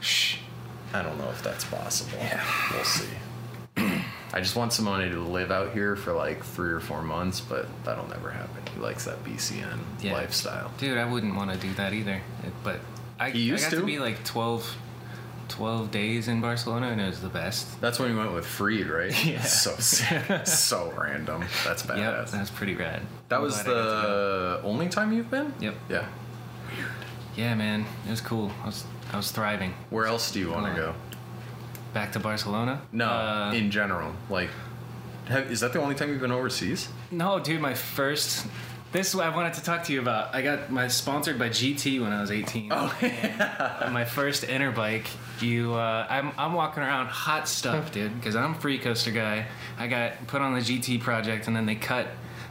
Speaker 2: shh, i don't know if that's possible we'll see I just want Simone to live out here for like three or four months, but that'll never happen. He likes that BCN
Speaker 1: Yeah.
Speaker 2: lifestyle.
Speaker 1: Dude, I wouldn't want to do that either. It- But I,
Speaker 2: He used
Speaker 1: I got to.
Speaker 2: to?
Speaker 1: be like 12, 12 days in Barcelona, and it was the best.
Speaker 2: That's when you went with Freed, right?
Speaker 1: Yeah.
Speaker 2: So sick. so random. That's badass.
Speaker 1: Yep, that's pretty rad.
Speaker 2: that
Speaker 1: I'm
Speaker 2: was
Speaker 1: glad I got to go.
Speaker 2: the only time you've been?
Speaker 1: Yep.
Speaker 2: Yeah.
Speaker 1: Yeah, man, it was cool. I was I was thriving.
Speaker 2: Where else do you want to go?
Speaker 1: Back to Barcelona?
Speaker 2: No,
Speaker 1: Uh,
Speaker 2: in general. Like, have, is that the only time you've been overseas?
Speaker 1: no, dude. My first. This is what I wanted to talk to you about. I got my sponsored by GT when I was 18.
Speaker 2: Oh,
Speaker 1: On my first inner bike, you, uh, I'm, I'm walking around hot stuff, dude, because I'm a free coaster guy. I got put on the GT project, and then they cut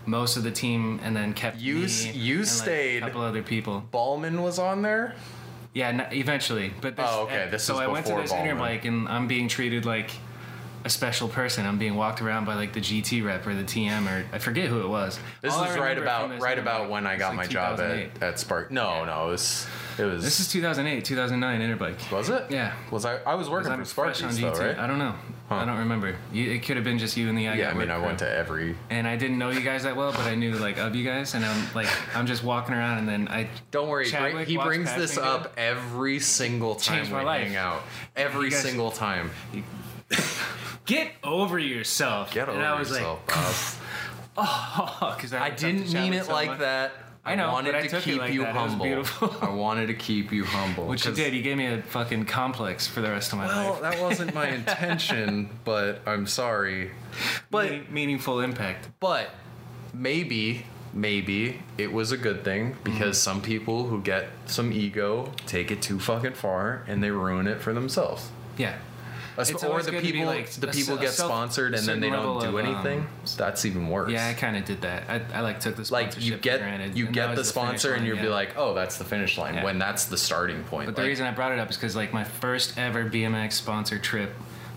Speaker 1: most of the team, and then kept
Speaker 2: You
Speaker 1: me
Speaker 2: you
Speaker 1: and, like,
Speaker 2: stayed-
Speaker 1: a couple other people.
Speaker 2: Ballman was on there?
Speaker 1: Yeah, eventually. But this,
Speaker 2: Oh, okay, this
Speaker 1: so
Speaker 2: is
Speaker 1: I went to
Speaker 2: before
Speaker 1: this inner
Speaker 2: Ballman.
Speaker 1: bike, and I'm being treated like a special person. I'm being walked around by like the GT rep or the TM or I forget who it was.
Speaker 2: This
Speaker 1: All
Speaker 2: is right about right about when I got
Speaker 1: like,
Speaker 2: my job at, at Spark. No,
Speaker 1: Yeah.
Speaker 2: no, it was it was
Speaker 1: This is 2008, 2009 inner bike.
Speaker 2: was it?
Speaker 1: Yeah.
Speaker 2: Was I I was working for
Speaker 1: fresh on
Speaker 2: Sparkies
Speaker 1: GT.
Speaker 2: though, right?
Speaker 1: I don't know.
Speaker 2: Huh.
Speaker 1: I don't remember. You, it could have been just you and the guy.
Speaker 2: Yeah, I mean, I went to every.
Speaker 1: And I didn't know you guys that well, but I knew like of you guys, and I'm like I'm just walking around, and then I
Speaker 2: Don't worry,
Speaker 1: Chadwick
Speaker 2: he brings this up every single time
Speaker 1: Changed
Speaker 2: we hang out. Every
Speaker 1: guys-
Speaker 2: single time.
Speaker 1: get over yourself.
Speaker 2: Get over
Speaker 1: and I was
Speaker 2: yourself, Bob.
Speaker 1: Oh, like, because
Speaker 2: I didn't mean it like that.
Speaker 1: I know,
Speaker 2: wanted
Speaker 1: but I
Speaker 2: to keep
Speaker 1: like
Speaker 2: you
Speaker 1: that.
Speaker 2: Humble. I wanted to keep you humble.
Speaker 1: Which you did. You gave me a fucking complex for the rest of my
Speaker 2: Well,
Speaker 1: life.
Speaker 2: Well, that wasn't my intention, but I'm sorry. But
Speaker 1: Meaning- meaningful impact.
Speaker 2: But maybe, maybe it was a good thing because mm-hmm. some people who get some ego take it too fucking far and they ruin it for themselves.
Speaker 1: Yeah. It's
Speaker 2: or the people,
Speaker 1: like,
Speaker 2: the people
Speaker 1: a
Speaker 2: get
Speaker 1: self-
Speaker 2: sponsored and then they don't do
Speaker 1: of,
Speaker 2: anything.
Speaker 1: um,
Speaker 2: That's even worse.
Speaker 1: Yeah, I kind of did that. I, I like took the
Speaker 2: like you get
Speaker 1: granted,
Speaker 2: you get the sponsor and you'll be like, oh, that's the finish line.
Speaker 1: Yeah.
Speaker 2: When that's the starting point.
Speaker 1: But the reason I brought it up is because like my first ever BMX sponsored trip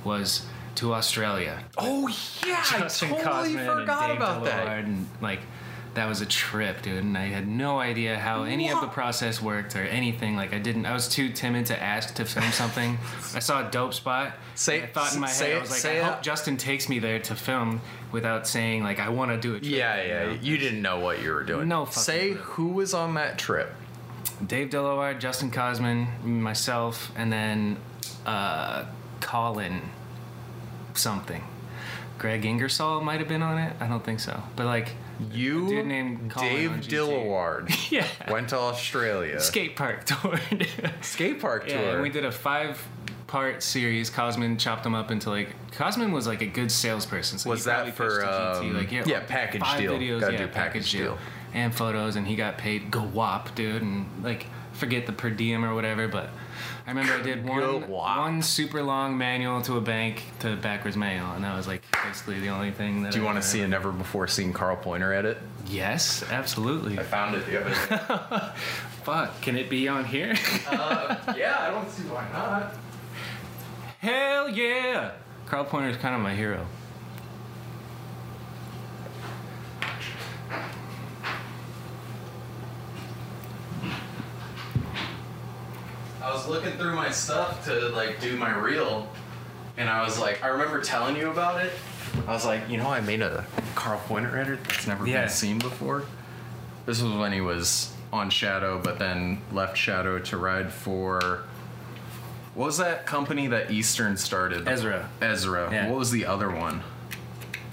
Speaker 1: was to Australia.
Speaker 2: oh yeah, I totally
Speaker 1: Cosman
Speaker 2: forgot about that.
Speaker 1: And like that was a trip, dude, and I had no idea how any of the process worked or anything. Like I didn't. I was too timid to ask to film something. I saw a dope spot.
Speaker 2: Say-
Speaker 1: and I thought in my
Speaker 2: say
Speaker 1: head,
Speaker 2: it-
Speaker 1: I was like, I
Speaker 2: it.
Speaker 1: hope Justin takes me there to film without saying like I want to do it.
Speaker 2: Yeah, yeah. You didn't know what you were doing.
Speaker 1: No fucking
Speaker 2: Say
Speaker 1: clue.
Speaker 2: who was on that trip.
Speaker 1: Dave Dilloward, Justin Cosman, myself, and then uh, Colin something. Greg Ingersoll might have been on it. I don't think so. But like,
Speaker 2: You,
Speaker 1: dude named Colin
Speaker 2: Dave
Speaker 1: on GT.
Speaker 2: Dillaward,
Speaker 1: yeah.
Speaker 2: went to Australia.
Speaker 1: Skate park tour.
Speaker 2: Skate park
Speaker 1: yeah,
Speaker 2: tour.
Speaker 1: and we did a five part series. Cosman chopped them up into like Cosman was like a good salesperson. So
Speaker 2: Was that
Speaker 1: probably
Speaker 2: for,
Speaker 1: pitched to GT,
Speaker 2: um,
Speaker 1: like,
Speaker 2: yeah, package
Speaker 1: five
Speaker 2: deal.
Speaker 1: Videos,
Speaker 2: Gotta
Speaker 1: yeah,
Speaker 2: do package deal.
Speaker 1: and photos, and he got paid go wop, dude, and like forget the per diem or whatever, but. I remember I did one one super long manual to a bank to backwards mail, and that was like basically the only thing that.
Speaker 2: Do you
Speaker 1: I
Speaker 2: want to see a never before seen Carl Pointer edit?
Speaker 1: Yes, absolutely.
Speaker 2: I found it the other day.
Speaker 1: Fuck, can it be on here?
Speaker 2: uh, yeah, I don't see why not.
Speaker 1: Hell yeah! Carl Pointer is kind of my hero.
Speaker 2: I was looking through my stuff to like do my reel, and I was like, I remember telling you about it. I was like, you know, I made a Carl Pointer edit that's never
Speaker 1: Yeah.
Speaker 2: been seen before. This was when he was on Shadow, but then left Shadow to ride for. What was that company that Eastern started?
Speaker 1: Ezra.
Speaker 2: Ezra.
Speaker 1: Yeah.
Speaker 2: What was the other one?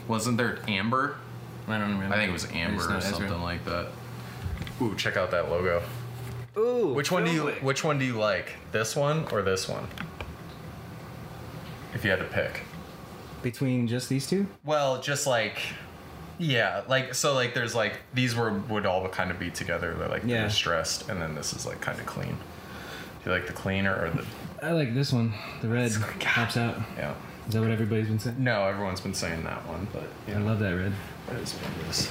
Speaker 2: Wasn't there Amber?
Speaker 1: I don't remember.
Speaker 2: I think it was Amber or
Speaker 1: Ezra.
Speaker 2: something like that. Ooh, check out that logo.
Speaker 1: Ooh,
Speaker 2: Which one do you
Speaker 1: Philwick.
Speaker 2: which one do you like? This one or this one? If you had to pick.
Speaker 1: Between just these two?
Speaker 2: Well, just like yeah, like so like there's like these were would all kind of be together. They're like
Speaker 1: Yeah.
Speaker 2: distressed and then this is like kind of clean. Do you like the cleaner or the
Speaker 1: I like this one. The red pops out.
Speaker 2: yeah.
Speaker 1: Is that what everybody's been saying?
Speaker 2: No, everyone's been saying that one, but yeah,
Speaker 1: I love that red.
Speaker 2: that is what it is.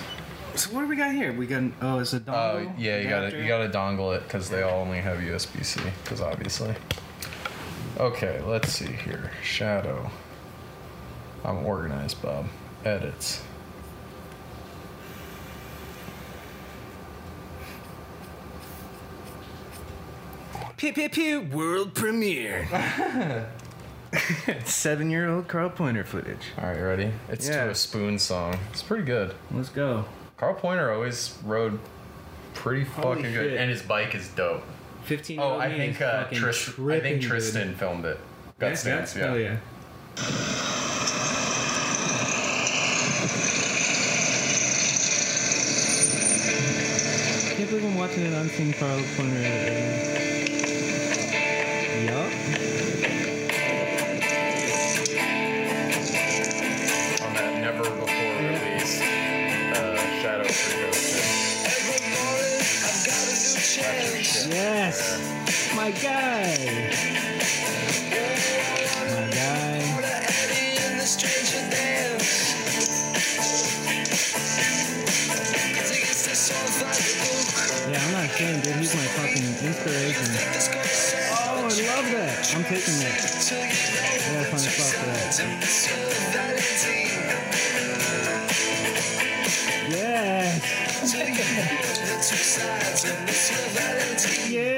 Speaker 1: So what do we got here? We got oh, it's a uh, dongle.
Speaker 2: Oh yeah, you gotta you gotta dongle it because they all only have USB C. Because obviously. Okay, let's see here. Shadow. I'm organized, Bob. Edits.
Speaker 1: Pew pew pew! World premiere. Seven-year-old Carl Pointer footage.
Speaker 2: All right, ready? It's
Speaker 1: Yeah.
Speaker 2: to a spoon song. It's pretty good.
Speaker 1: Let's go.
Speaker 2: Carl Pointer always rode pretty
Speaker 1: Holy
Speaker 2: fucking good,
Speaker 1: shit.
Speaker 2: and his bike is dope.
Speaker 1: Fifteen.
Speaker 2: Oh, I think uh, Tris- I think Tristan filmed it. Guts Dance, yeah.
Speaker 1: Oh yeah. I can't believe I'm watching an unseen Carl Pointer My guy. My guy. Yeah, I'm not ashamed, dude. He's my fucking inspiration. Oh, I love that. I'm taking that. Gotta find a spot for that. Yes. Yeah.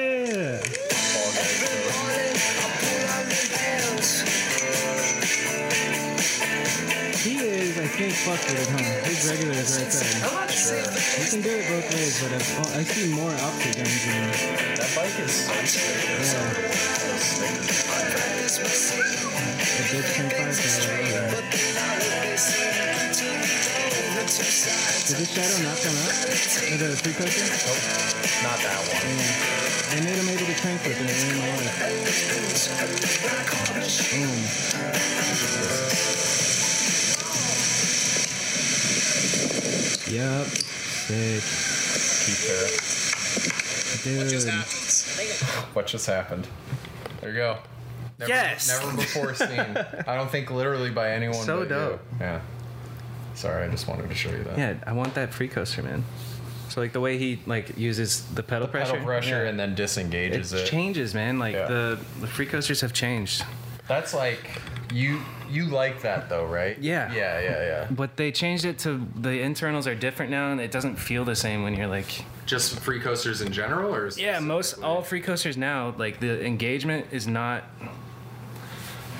Speaker 1: Is, I think, fucked with it, huh? His regular is right there.
Speaker 2: I'm not sure.
Speaker 1: He can do it both ways, but I've, oh, I see more octagons than
Speaker 2: That bike is so sick. It's so-
Speaker 1: Yeah.
Speaker 2: so sick.
Speaker 1: a big 25 guy. Did this shadow not come out? Or the free coaster?
Speaker 2: Nope, not that one.
Speaker 1: Yeah. I made him able to crank flip and it ruined my life. Boom. Yup. Sick.
Speaker 2: Keep there.
Speaker 1: Dude.
Speaker 2: What just happened? There you go. Never,
Speaker 1: Yes!
Speaker 2: Never before seen. I don't think literally by anyone.
Speaker 1: So
Speaker 2: but you.
Speaker 1: dope.
Speaker 2: Yeah. Sorry, I just wanted to show you that.
Speaker 1: Yeah, I want that free coaster, man. So like the way he like uses the pedal pressure,
Speaker 2: Pedal pressure
Speaker 1: yeah.
Speaker 2: and then
Speaker 1: it
Speaker 2: disengages it.
Speaker 1: changes, man. Like
Speaker 2: Yeah.
Speaker 1: the the free coasters have changed.
Speaker 2: That's like you you like that though, right?
Speaker 1: Yeah.
Speaker 2: Yeah, yeah, yeah.
Speaker 1: But they changed it to the internals are different now, and it doesn't feel the same when you're like.
Speaker 2: Just free coasters in general, or
Speaker 1: Yeah, most all free coasters now, like the engagement is not.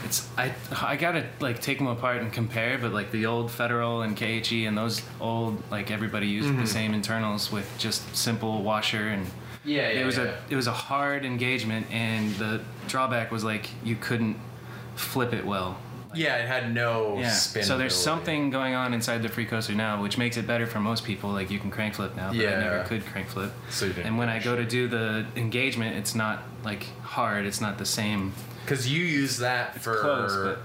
Speaker 1: It's I I gotta like take them apart and compare, but like the old Federal and KHE and those old like everybody used the mm-hmm. same internals with just simple washer and
Speaker 2: Yeah, yeah,
Speaker 1: It was
Speaker 2: yeah.
Speaker 1: a it was a hard engagement, and the drawback was like you couldn't flip it well.
Speaker 2: Yeah, it had no
Speaker 1: Yeah.
Speaker 2: spin.
Speaker 1: So there's something going on inside the free coaster now, which makes it better for most people. Like you can crank flip now, but I never could crank flip.
Speaker 2: So you
Speaker 1: and when I go to do the engagement, it's not like hard. It's not the same.
Speaker 2: Because you use that for
Speaker 1: close,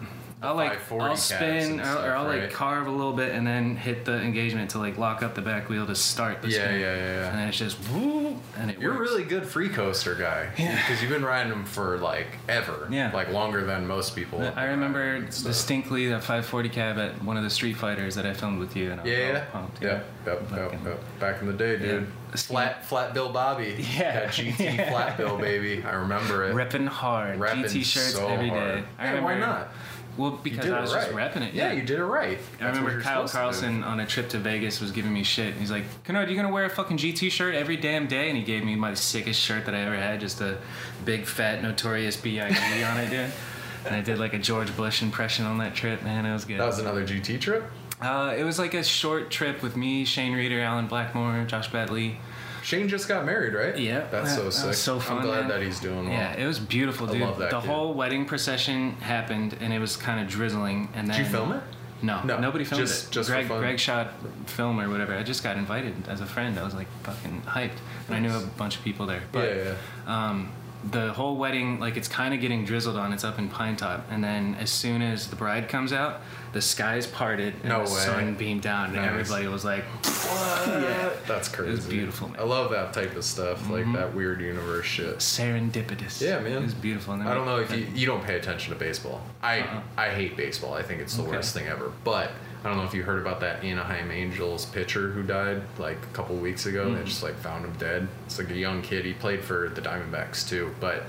Speaker 1: I'll like I'll spin or, I'll
Speaker 2: right?
Speaker 1: like carve a little bit and then hit the engagement to like lock up the back wheel to start the
Speaker 2: Yeah,
Speaker 1: spin.
Speaker 2: yeah, yeah, yeah.
Speaker 1: And then it's just woo, and it
Speaker 2: You're a
Speaker 1: works.
Speaker 2: really good free coaster guy.
Speaker 1: Yeah.
Speaker 2: Because you've been riding them for like ever.
Speaker 1: Yeah.
Speaker 2: Like longer than most people.
Speaker 1: I remember
Speaker 2: riding and stuff.
Speaker 1: distinctly the 540 cab at one of the Street Fighters that I filmed with you, and I was
Speaker 2: Yeah,
Speaker 1: all
Speaker 2: yeah.
Speaker 1: pumped.
Speaker 2: Yep, yep, yep, yep. Back in the day, dude.
Speaker 1: Yeah.
Speaker 2: Flat, flat bill Bobby.
Speaker 1: Yeah.
Speaker 2: That GT
Speaker 1: Yeah.
Speaker 2: flat bill, baby. I remember it.
Speaker 1: Repping hard,
Speaker 2: Repping
Speaker 1: GT shirts
Speaker 2: so
Speaker 1: every day.
Speaker 2: hard.
Speaker 1: I
Speaker 2: Yeah,
Speaker 1: remember,
Speaker 2: why not?
Speaker 1: Well, because I was
Speaker 2: right.
Speaker 1: just repping it.
Speaker 2: Yeah,
Speaker 1: Yeah,
Speaker 2: you did it right.
Speaker 1: I
Speaker 2: That's what
Speaker 1: remember Kyle
Speaker 2: supposed to do.
Speaker 1: Carlson on a trip to Vegas was giving me shit. He's like, Kennard, you gonna wear a fucking GT shirt every damn day? And he gave me my sickest shirt that I ever had, just a big fat notorious B.I.G. on it, dude. And I did like a George Bush impression on that trip, man. It was good.
Speaker 2: That was another GT trip.
Speaker 1: uh, it was like a short trip with me, Shane Reeder, Alan Blackmore, Josh Batley.
Speaker 2: Shane just got married, right?
Speaker 1: Yeah,
Speaker 2: That's so
Speaker 1: that- that
Speaker 2: sick.
Speaker 1: was so fun,
Speaker 2: I'm glad
Speaker 1: man.
Speaker 2: that he's doing well.
Speaker 1: Yeah, it was beautiful,
Speaker 2: I
Speaker 1: dude.
Speaker 2: love that
Speaker 1: the
Speaker 2: kid.
Speaker 1: whole wedding procession happened, and it was kind of drizzling. And then
Speaker 2: Did you film it?
Speaker 1: No,
Speaker 2: No,
Speaker 1: nobody filmed
Speaker 2: just-
Speaker 1: it.
Speaker 2: just for
Speaker 1: Greg. Greg shot film or whatever. I just got invited as a friend. I was like fucking hyped, and I knew a bunch of people there. But
Speaker 2: yeah, yeah.
Speaker 1: um, the whole wedding, like it's kind of getting drizzled on. It's up in Pine Top, and then as soon as the bride comes out, the skies parted and
Speaker 2: No
Speaker 1: the
Speaker 2: way.
Speaker 1: sun beamed down, and everybody was like,
Speaker 2: yeah, that's crazy.
Speaker 1: beautiful, man.
Speaker 2: I love that type of stuff, like mm-hmm. that weird universe shit.
Speaker 1: serendipitous.
Speaker 2: Yeah, man.
Speaker 1: It was beautiful. And
Speaker 2: I don't know if you you don't pay attention to baseball. I
Speaker 1: Uh-uh.
Speaker 2: I hate baseball. I think it's the
Speaker 1: Okay.
Speaker 2: worst thing ever. But I don't know if you heard about that Anaheim Angels pitcher who died like a couple weeks ago.
Speaker 1: Mm.
Speaker 2: They just like found him dead. It's like a young kid. He played for the Diamondbacks too, but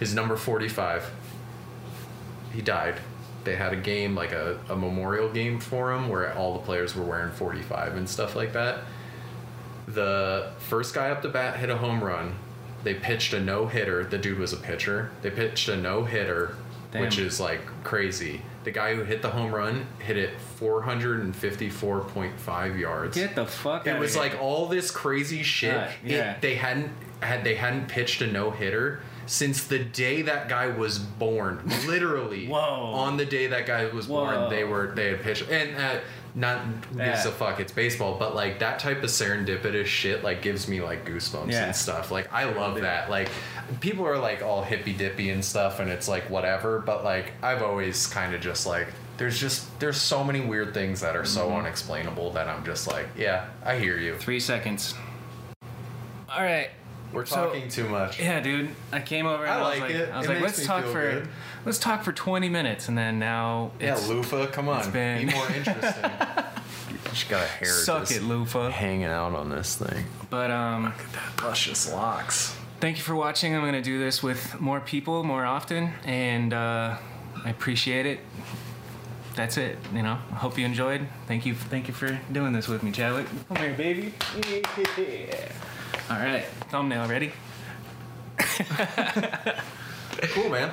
Speaker 2: his number 45 he died. They had a game like a, a memorial game for him where all the players were wearing 45 and stuff like that. The first guy up the bat hit a home run. They pitched a no hitter. The dude was a pitcher. They pitched a no hitter, which is like crazy. The guy who hit the home run hit it 454.5 yards.
Speaker 1: Get the fuck.
Speaker 2: It was
Speaker 1: here.
Speaker 2: like all this crazy shit.
Speaker 1: Uh,
Speaker 2: It-
Speaker 1: yeah.
Speaker 2: they hadn't had they hadn't pitched a no hitter since the day that guy was born. Literally,
Speaker 1: Whoa.
Speaker 2: on the day that guy was born, they were they had pitched and. Uh, not gives
Speaker 1: Yeah.
Speaker 2: a fuck. It's baseball, but like that type of serendipitous shit like gives me like goosebumps
Speaker 1: Yeah.
Speaker 2: and stuff. Like I love that. Like people are like all hippy dippy and stuff, and it's like whatever. But like I've always kind of just like there's just there's so many weird things that are so
Speaker 1: Mm-hmm.
Speaker 2: unexplainable that I'm just like yeah I hear you.
Speaker 1: Three seconds. All right.
Speaker 2: We're
Speaker 1: So-
Speaker 2: talking too much.
Speaker 1: Yeah, dude. I came over and
Speaker 2: I
Speaker 1: I, was
Speaker 2: like
Speaker 1: like,
Speaker 2: it.
Speaker 1: I was
Speaker 2: It
Speaker 1: like, let's talk for
Speaker 2: good.
Speaker 1: let's talk for 20 minutes, and then now
Speaker 2: Yeah,
Speaker 1: it's
Speaker 2: Lufa, come on, it's
Speaker 1: been-
Speaker 2: be more interesting. You just got a hair
Speaker 1: suck
Speaker 2: just
Speaker 1: it, Lufa.
Speaker 2: hanging out on this thing.
Speaker 1: But um, look at that
Speaker 2: Luscious locks.
Speaker 1: thank you for watching. I'm gonna do this with more people more often, and uh, I appreciate it. That's it. You know. I hope you enjoyed. Thank you. Thank you for doing this with me, Chadwick. Come here, baby. Yeah. All right. Thumbnail ready?
Speaker 2: Cool, man.